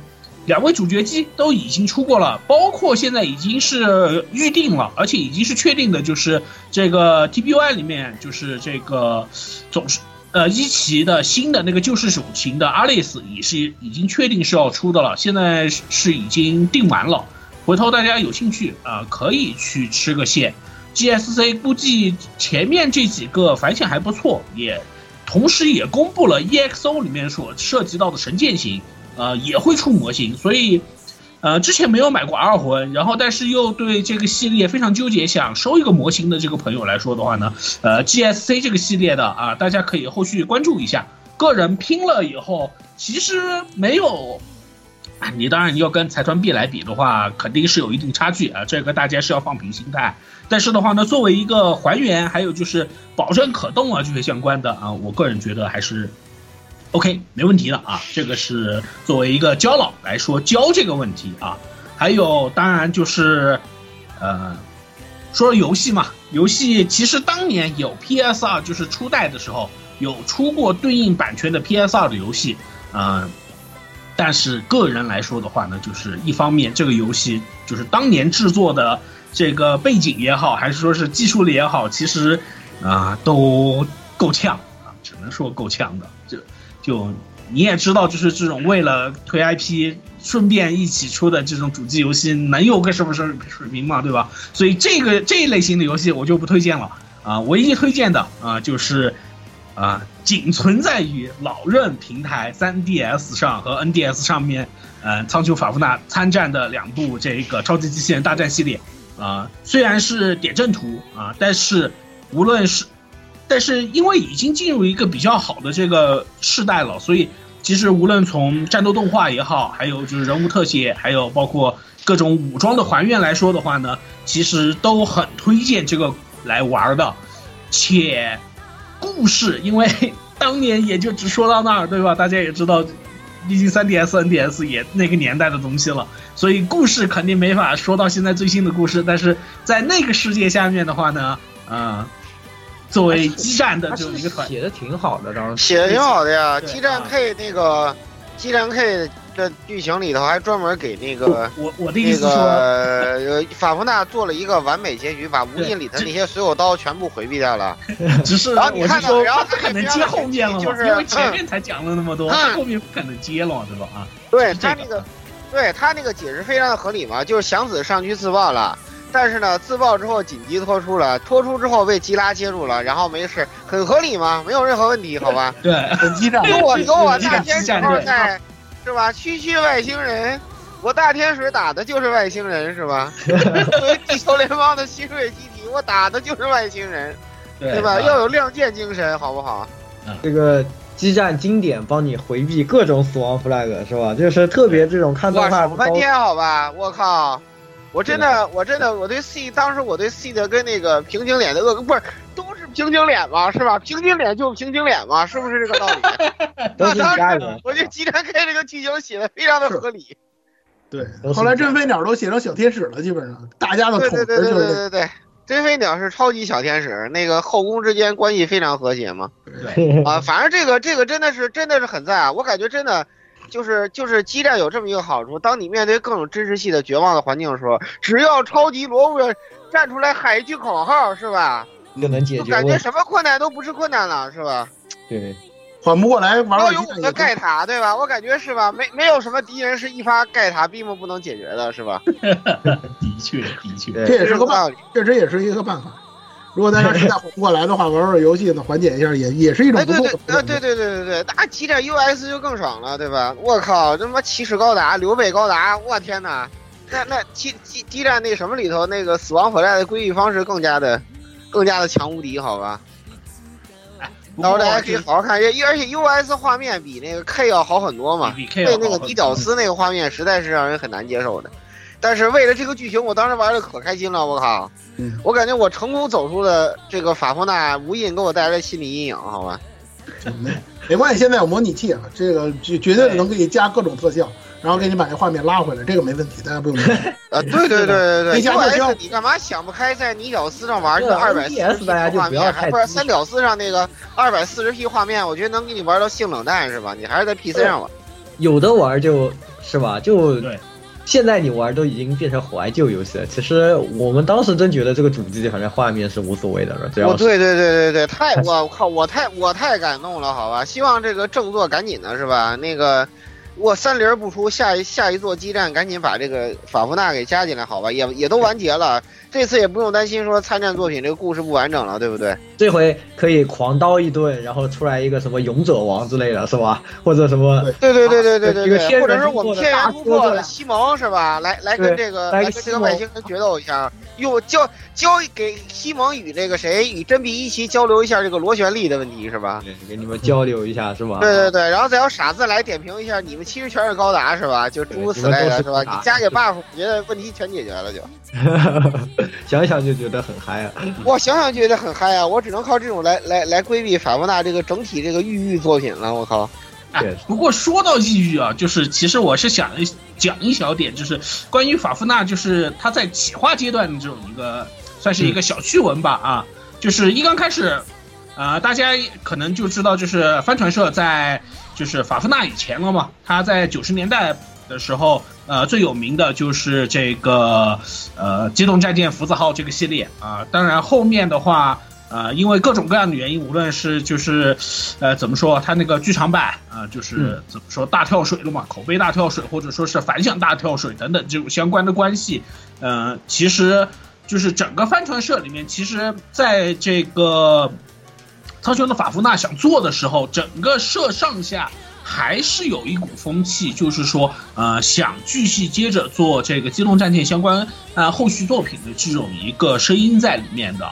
两位主角机都已经出过了，包括现在已经是预定了，而且已经是确定的，就是这个 TBY 里面就是这个总是。呃，一期的新的那个救世主型的阿丽丝也是已经确定是要出的了，现在是已经定完了。回头大家有兴趣啊，可以去吃个线。GSC 估计前面这几个反响还不错，也同时也公布了 EXO 里面所涉及到的神剑型，呃，也会出模型，所以。呃，之前没有买过二魂，然后但是又对这个系列非常纠结，想收一个模型的这个朋友来说的话呢，呃，GSC 这个系列的啊，大家可以后续关注一下。个人拼了以后，其实没有，你当然你要跟财团币来比的话，肯定是有一定差距啊，这个大家是要放平心态。但是的话呢，作为一个还原，还有就是保证可动啊这些相关的啊，我个人觉得还是。OK，没问题的啊，这个是作为一个教老来说教这个问题啊，还有当然就是，呃，说游戏嘛，游戏其实当年有 PS2，就是初代的时候有出过对应版权的 PS2 的游戏，嗯，但是个人来说的话呢，就是一方面这个游戏就是当年制作的这个背景也好，还是说是技术力也好，其实啊都够呛啊，只能说够呛的这。就你也知道，就是这种为了推 IP，顺便一起出的这种主机游戏，能有个什么水水平嘛，对吧？所以这个这一类型的游戏我就不推荐了啊。唯一推荐的啊，就是啊，仅存在于老任平台 3DS 上和 NDS 上面，呃，苍穹法夫纳参战的两部这个超级机器人大战系列啊，虽然是点阵图啊，但是无论是但是因为已经进入一个比较好的这个世代了，所以其实无论从战斗动画也好，还有就是人物特写，还有包括各种武装的还原来说的话呢，其实都很推荐这个来玩的。且故事，因为当年也就只说到那儿，对吧？大家也知道，毕竟 3DS、NDS 也那个年代的东西了，所以故事肯定没法说到现在最新的故事。但是在那个世界下面的话呢，啊、作为激战的这种一个团，写的挺好的，当时写的挺好的呀。对激战 K 那个激战 K 的剧情里头还专门给那个我我的意那思说，个呃法夫纳做了一个完美结局，把无尽里的那些所有刀全部回避掉了。只是然后你看到然后他不可能接后面了嘛，就是因为前面才讲了那么多，嗯他后面不可能接了，对吧？啊，对他那个，对他那个解释非常的合理嘛，就是祥子上去自爆了。但是呢，自爆之后紧急脱出了，脱出之后被吉拉接住了，然后没事，很合理嘛，没有任何问题，好吧？对，很激战有我有我大天时激战对候在，是吧？区区外星人，我大天使打的就是外星人，是吧？作为地球联邦的新锐机体，我打的就是外星人，对吧？啊要有亮剑精神，好不好？这个激战经典帮你回避各种死亡 flag 是吧？就是特别这种看动画爽翻天，好吧？我靠！我真的，我真的，我对 C 当时我对 C 的跟那个平行脸的恶不是都是平行脸吗？是吧？平行脸就平行脸嘛，是不是这个道理？都是当时家人。我觉得激战 K 这个剧情写的非常的合理。对后来真飞鸟都写成小天使了，基本上大家的对统对对对对对对，真飞鸟是超级小天使，那个后宫之间关系非常和谐嘛。对，啊，反正这个这个真的是真的是很赞啊！我感觉真的就是就是激战有这么一个好处，当你面对各种真实系的绝望的环境的时候，只要超级萝卜站出来喊一句口号，是吧？就能解决。感觉什么困难都不是困难了，是吧？对，缓不过来，玩要有我的玩激战也盖塔，对吧？我感觉是吧？没没有什么敌人是一发盖塔闭目不能解决的，是吧？的确的确，这也是个办道理。确实也是一个办法。如果大家实在缓不过来的话，玩玩游戏呢，缓解一下也也是一种哎，不对对，呃。对对对对对，那激战 US 就更爽了，对吧？我靠，这他妈骑士高达、刘备高达，我天哪！那那激激激战那什么里头那个死亡火带的规避方式更加的更加的强无敌，好吧？到时候大家可以好好看，而且而且 US 画面比那个 K 要好很多嘛。比 K 那个迪屌丝那个画面实在是让人很难接受的。但是为了这个剧情，我当时玩的可开心了，我靠！嗯我感觉我成功走出了这个法夫纳无印给我带来的心理阴影，好吧？没没关系，现在有模拟器啊，这个绝绝对能给你加各种特效，然后给你把这画面拉回来，这个没问题，大家不用担心。啊，对对对对对没加特效，US 你干嘛想不开在你屌丝上玩这对个二百四十 P 大家就画面，不要太还不是三屌丝上那个二百四十 P 画面，我觉得能给你玩到性冷淡是吧？你还是在 PC 上玩。有的玩就是吧，就对现在你玩都已经变成怀旧游戏了。其实我们当时真觉得这个主机反正画面是无所谓的了，只要对对对对对，太我靠，我太我太感动了，好吧？希望这个正作赶紧的是吧？那个我三零不出，下一下一座激战赶紧把这个法夫纳给加进来，好吧？也也都完结了，这次也不用担心说参战作品这个故事不完整了，对不对？这回可以狂刀一顿，然后出来一个什么勇者王之类的，是吧？或者什么对对对对对对对，或者是我们天元突破的西蒙是吧？来来跟这个来跟这个外星人决斗一下，用交交给西蒙与这个谁与真比一起交流一下这个螺旋力的问题是吧？对给你们交流一下，是吧？对对对，然后再有傻子来点评一下，你们其实全是高达是吧？就诸如此类的是吧？你加给 buff，我觉得问题全解决了就。想想就觉得很嗨啊！我想想就觉得很嗨啊！我只能靠这种来来来规避法夫纳这个整体这个抑郁作品了。我靠！哎，不过说到抑郁啊，就是其实我是想讲一小点，就是关于法夫纳，就是他在企划阶段的这种一个算是一个小趣闻吧啊，就是一刚开始，呃，大家可能就知道，就是帆船社在就是法夫纳以前了嘛，他在九十年代的时候，呃，最有名的就是这个呃机动战舰福字号这个系列啊，当然后面的话。呃，因为各种各样的原因，无论是就是，呃，怎么说，他那个剧场版啊、呃就是嗯怎么说大跳水了嘛，口碑大跳水，或者说是反响大跳水等等这种相关的关系，呃，其实就是整个帆船社里面，其实在这个苍穹的法夫纳想做的时候，整个社上下还是有一股风气，就是说，呃，想继续接着做这个机动战舰相关呃后续作品的这种一个声音在里面的。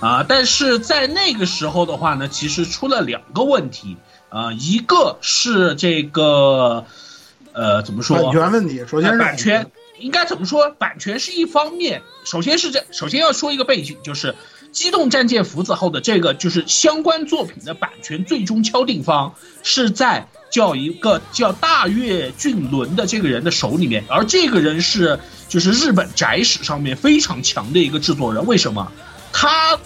啊、但是在那个时候的话呢，其实出了两个问题，啊、一个是这个，呃，怎么说？版权问题，首先是呃版权应该怎么说？版权是一方面，首先是这，首先要说一个背景，就是机动战舰福子号的这个就是相关作品的版权最终敲定方是在叫一个叫大月俊伦的这个人的手里面，而这个人是就是日本宅史上面非常强的一个制作人。为什么？他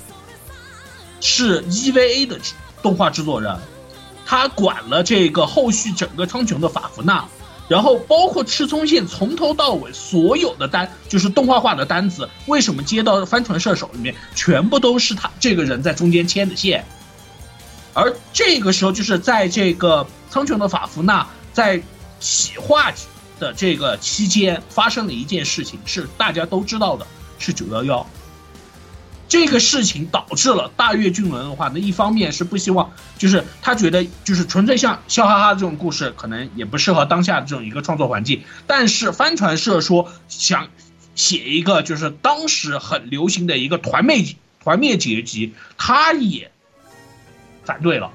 是 EVA 的动画制作人，他管了这个后续整个苍穹的法芙娜。然后包括赤松线从头到尾所有的单，就是动画化的单子，为什么接到帆船射手里面，全部都是他这个人在中间牵的线。而这个时候，就是在这个苍穹的法芙娜在企划的这个期间，发生了一件事情，是大家都知道的，是九幺幺。这个事情导致了大岳俊文的话，那一方面是不希望，就是他觉得就是纯粹像笑哈哈这种故事，可能也不适合当下的这种一个创作环境。但是帆船社说想写一个就是当时很流行的一个团灭团灭结局，他也反对了。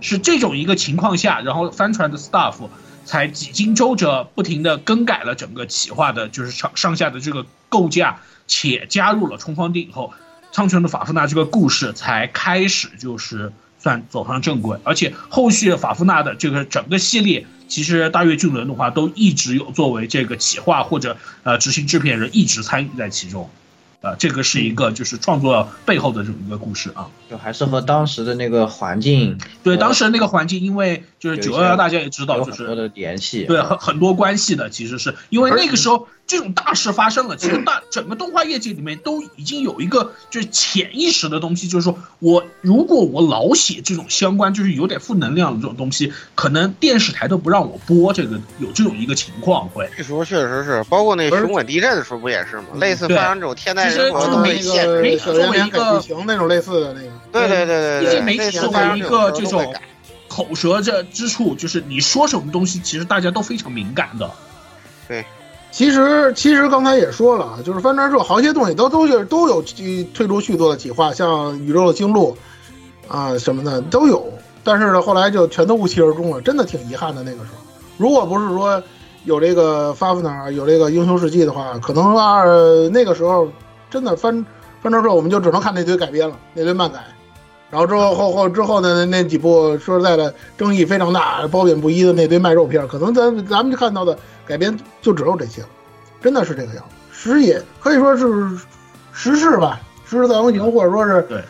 是这种一个情况下，然后帆船的 staff 才几经周折，不停的更改了整个企划的，就是上上下的这个构架，且加入了冲锋队以后。苍穹的法夫纳这个故事才开始，就是算走上正轨，而且后续法夫纳的这个整个系列，其实大月俊伦的话都一直有作为这个企划或者呃执行制片人一直参与在其中。呃，这个是一个就是创作背后的这么一个故事啊，就还是和当时的那个环境，对当时的那个环境，因为就是九幺幺大家也知道，就是多的联系，对很很多关系的，其实是因为那个时候这种大事发生了，其实大整个动画业界里面都已经有一个就是潜意识的东西，就是说我如果我老写这种相关就是有点负能量的这种东西，可能电视台都不让我播这个，有这种一个情况会。这时候确实是，包括那个熊本地震的时候不也是吗？类似发生这种天灾。人祸都媒体媒体作为一个行那种类似的那个，对对对对，毕竟媒体作为一个这种口舌这之处，就是你说什么东西，其实大家都非常敏感的。对，其实其实刚才也说了，就是帆船社好些东西都都是都有推出续作的企划，像宇宙的星路啊什么的都有，但是呢后来就全都无疾而终了，真的挺遗憾的。那个时候，如果不是说有这个发福纳有这个英雄事迹的话，可能二那个时候。真的翻翻转社，我们就只能看那堆改编了，那堆漫改。然后之后后后之后的那几部，说实在的，争议非常大、褒贬不一的那堆卖肉片，可能咱咱们就看到的改编就只有这些了。真的是这个样子，时也可以说是时势吧，时势造英雄，或者说是对，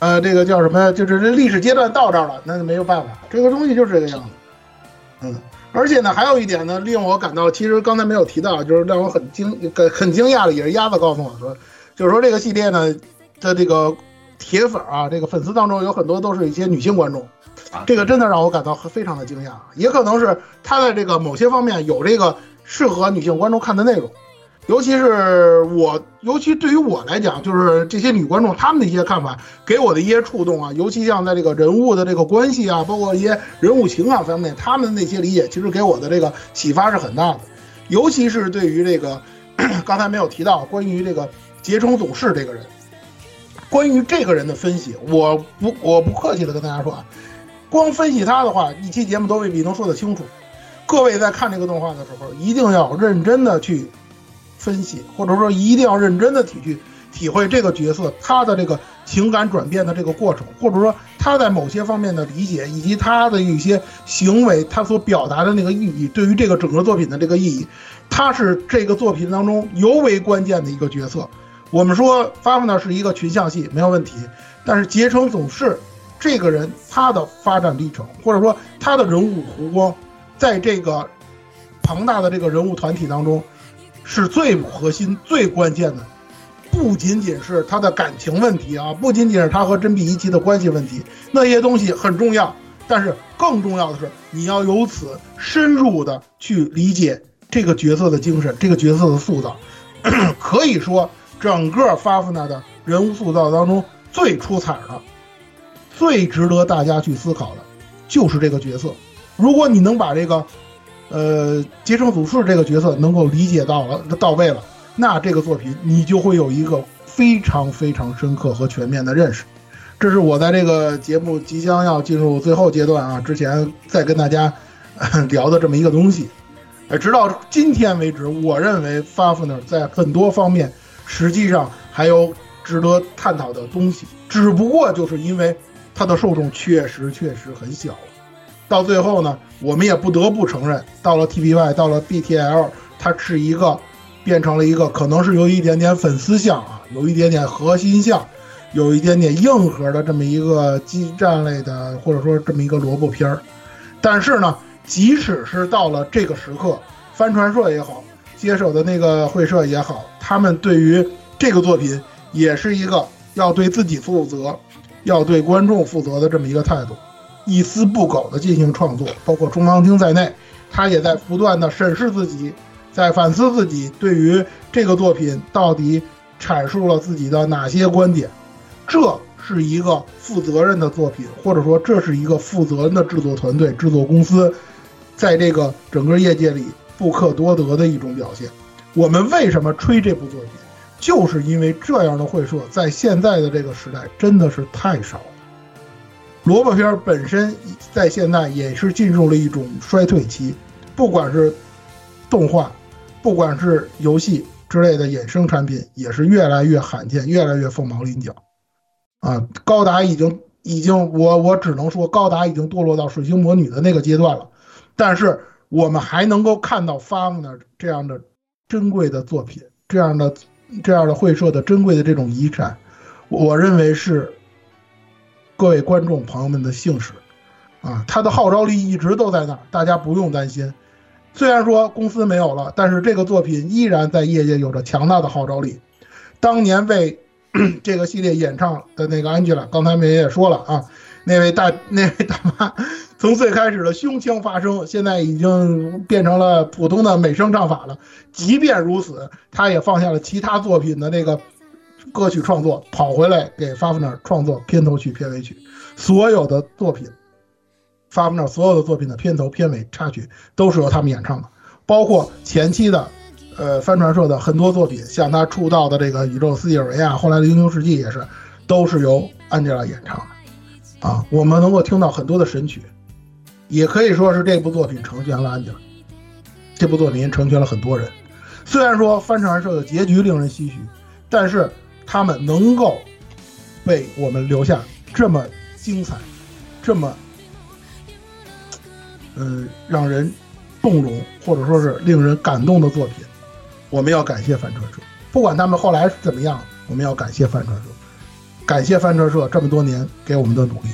呃，这个叫什么？就是这历史阶段到这儿了，那就没有办法，这个东西就是这个样子。嗯。而且呢，还有一点呢，令我感到其实刚才没有提到，就是让我很惊、很惊讶的，也是鸭子告诉我说，就是说这个系列呢的这个铁粉啊，这个粉丝当中有很多都是一些女性观众，这个真的让我感到非常的惊讶，也可能是他在这个某些方面有这个适合女性观众看的内容。尤其是我，尤其对于我来讲，就是这些女观众她们的一些看法，给我的一些触动啊。尤其像在这个人物的这个关系啊，包括一些人物情感方面，她们的那些理解，其实给我的这个启发是很大的。尤其是对于这个 刚才没有提到关于这个杰冲总是这个人，关于这个人的分析，我不我不客气的跟大家说啊，光分析他的话，一期节目都未必能说得清楚。各位在看这个动画的时候，一定要认真的去。分析，或者说一定要认真的体去体会这个角色他的这个情感转变的这个过程，或者说他在某些方面的理解，以及他的一些行为，他所表达的那个意义，对于这个整个作品的这个意义，他是这个作品当中尤为关键的一个角色。我们说发福呢是一个群像戏没有问题，但是结成总是这个人他的发展历程，或者说他的人物弧光，在这个庞大的这个人物团体当中。是最核心、最关键的，不仅仅是他的感情问题啊，不仅仅是他和真币一期的关系问题，那些东西很重要，但是更重要的是，你要由此深入的去理解这个角色的精神，这个角色的塑造。可以说，整个发福纳的人物塑造当中最出彩的、最值得大家去思考的，就是这个角色。如果你能把这个。呃，结成祖师这个角色能够理解到了到位了，那这个作品你就会有一个非常非常深刻和全面的认识。这是我在这个节目即将要进入最后阶段啊之前再跟大家聊的这么一个东西。哎，直到今天为止，我认为 Fafner 在很多方面实际上还有值得探讨的东西。只不过就是因为它的受众确实确实很小了，到最后呢，我们也不得不承认，到了 TPY，到了 BTL，它是一个变成了一个可能是有一点点粉丝向啊，有一点点核心向，有一点点硬核的这么一个激战类的，或者说这么一个萝卜片儿。但是呢，即使是到了这个时刻，帆船社也好，接手的那个会社也好，他们对于这个作品也是一个要对自己负责，要对观众负责的这么一个态度，一丝不苟的进行创作，包括中央厅在内，他也在不断的审视自己，在反思自己对于这个作品到底阐述了自己的哪些观点，这是一个负责任的作品，或者说这是一个负责任的制作团队、制作公司，在这个整个业界里不可多得的一种表现。我们为什么吹这部作品，就是因为这样的会社在现在的这个时代真的是太少了。萝卜片本身在现在也是进入了一种衰退期，不管是动画，不管是游戏之类的衍生产品，也是越来越罕见，越来越凤毛麟角。啊，高达已经已经，我我只能说，高达已经堕落到水星魔女的那个阶段了。但是我们还能够看到 Fafner 这样的珍贵的作品，这样的这样的会社的珍贵的这种遗产，我认为是各位观众朋友们的幸事。啊，它的号召力一直都在那儿，大家不用担心。虽然说公司没有了，但是这个作品依然在业界有着强大的号召力。当年为 这个系列演唱的那个 Angela，刚才美也说了啊，那位大那位大妈，从最开始的胸腔发声，现在已经变成了普通的美声唱法了。即便如此，他也放下了其他作品的那个歌曲创作，跑回来给 Fafner 创作片头曲、片尾曲，所有的作品。Fafner 所有的作品的片头、片尾、插曲都是由他们演唱的，包括前期的，呃，帆船社的很多作品，像他出道的这个《宇宙四季尔维亚》，后来的《英雄世纪》也是，都是由安吉拉演唱的。啊，我们能够听到很多的神曲，也可以说是这部作品成全了安吉拉。这部作品成全了很多人。虽然说帆船社的结局令人唏嘘，但是他们能够为我们留下这么精彩、这么。呃，让人动容或者说是令人感动的作品，我们要感谢翻船社。不管他们后来怎么样，我们要感谢翻船社，感谢翻船社这么多年给我们的努力。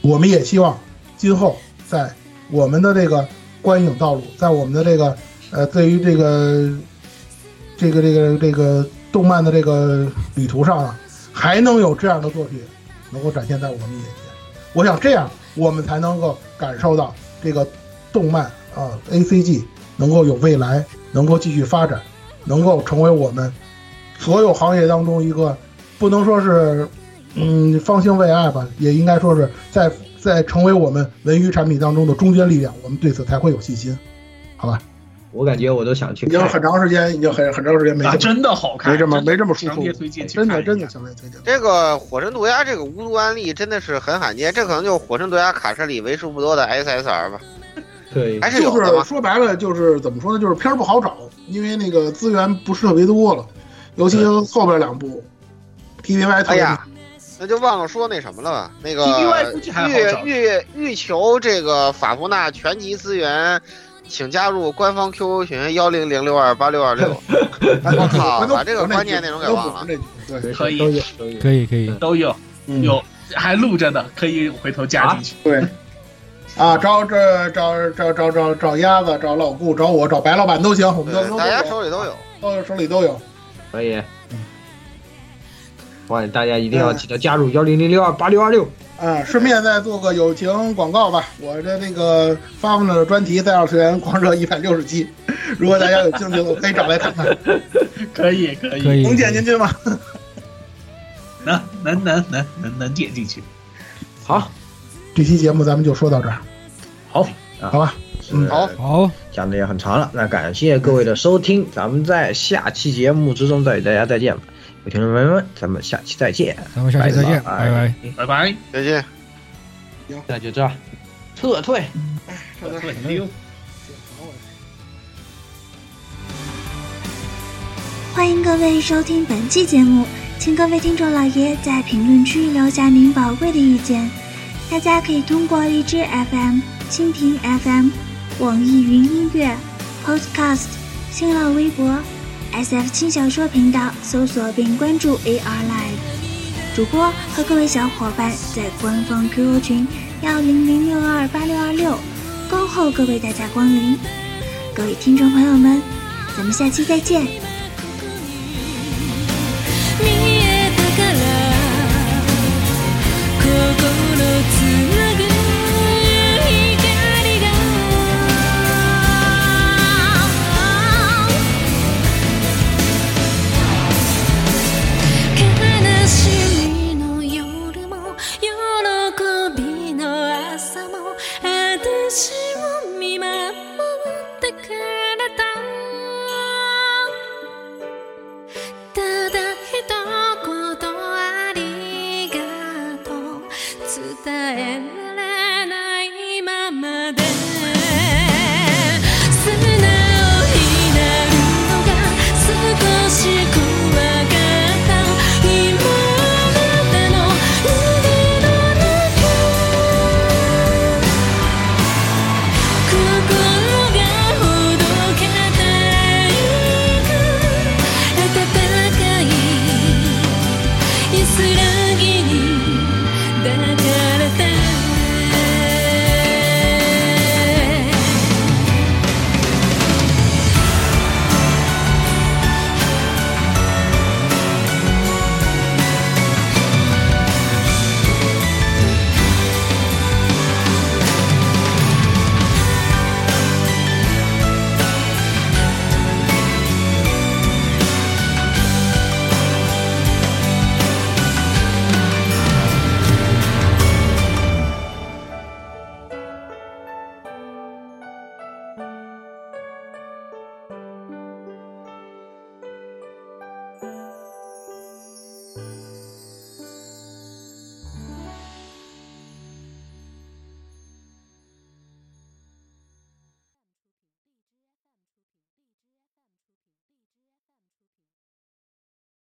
我们也希望今后在我们的这个观影道路，在我们的这个呃，对于这个这个这个这个动漫的这个旅途上啊，还能有这样的作品能够展现在我们眼前。我想这样，我们才能够感受到。这个动漫啊，A C G 能够有未来，能够继续发展，能够成为我们所有行业当中一个不能说是嗯方兴未艾吧，也应该说是在在成为我们文娱产品当中的中坚力量，我们对此才会有信心，好吧？我感觉我都想去，已经很长时间，已经很很长时间没真的好看，没这么没这么舒服，真的真的强烈推荐。这个火神毒鸦这个无毒案例真的是很罕见，这可能就是火神毒鸦卡车里为数不多的 SSR 吧。对，还是就是说白了就是怎么说呢？就是片儿不好找，因为那个资源不是特别多了，尤其后边两部 TVY 哎呀，那就忘了说那什么了吧？那个欲欲欲求这个法芙娜全集资源。请加入官方 QQ 群幺零零六二八六二六。我靠，把这个关键内容给忘了。对，可以，可以，可以，都有，有还录着呢，可以回头加进去。对，啊，找这找找找找找鸭子，找老顾，找我，找白老板都行，我们都大家手里都有，都手里都有，可以。欢迎大家一定要记得加入幺零零六二八六二六。啊，顺便再做个友情广告吧。我的那个发布的专题《在二次元狂热一百六十期》，如果大家有兴趣，我可以找来看看。可以，可以，能点进去吗？能，能，能，能，能，能点进去。好，这期节目咱们就说到这儿。好，好吧。嗯，好，好，讲的也很长了。那感谢各位的收听，咱们在下期节目之中再与大家再见吧。听众朋友们，咱们下期再见。咱们下期再见，拜拜，拜拜，再见。那就这，撤退，撤退，溜。欢迎各位收听本期节目，请各位听众老爷在评论区留下您宝贵的意见。大家可以通过荔枝 FM、蜻蜓 FM、网易云音乐、Podcast、新浪微博、S F 轻小说频道搜索并关注 A R Live 主播和各位小伙伴，在官方 Q Q 群幺零零六二八六二六，恭候各位大驾光临。各位听众朋友们，咱们下期再见。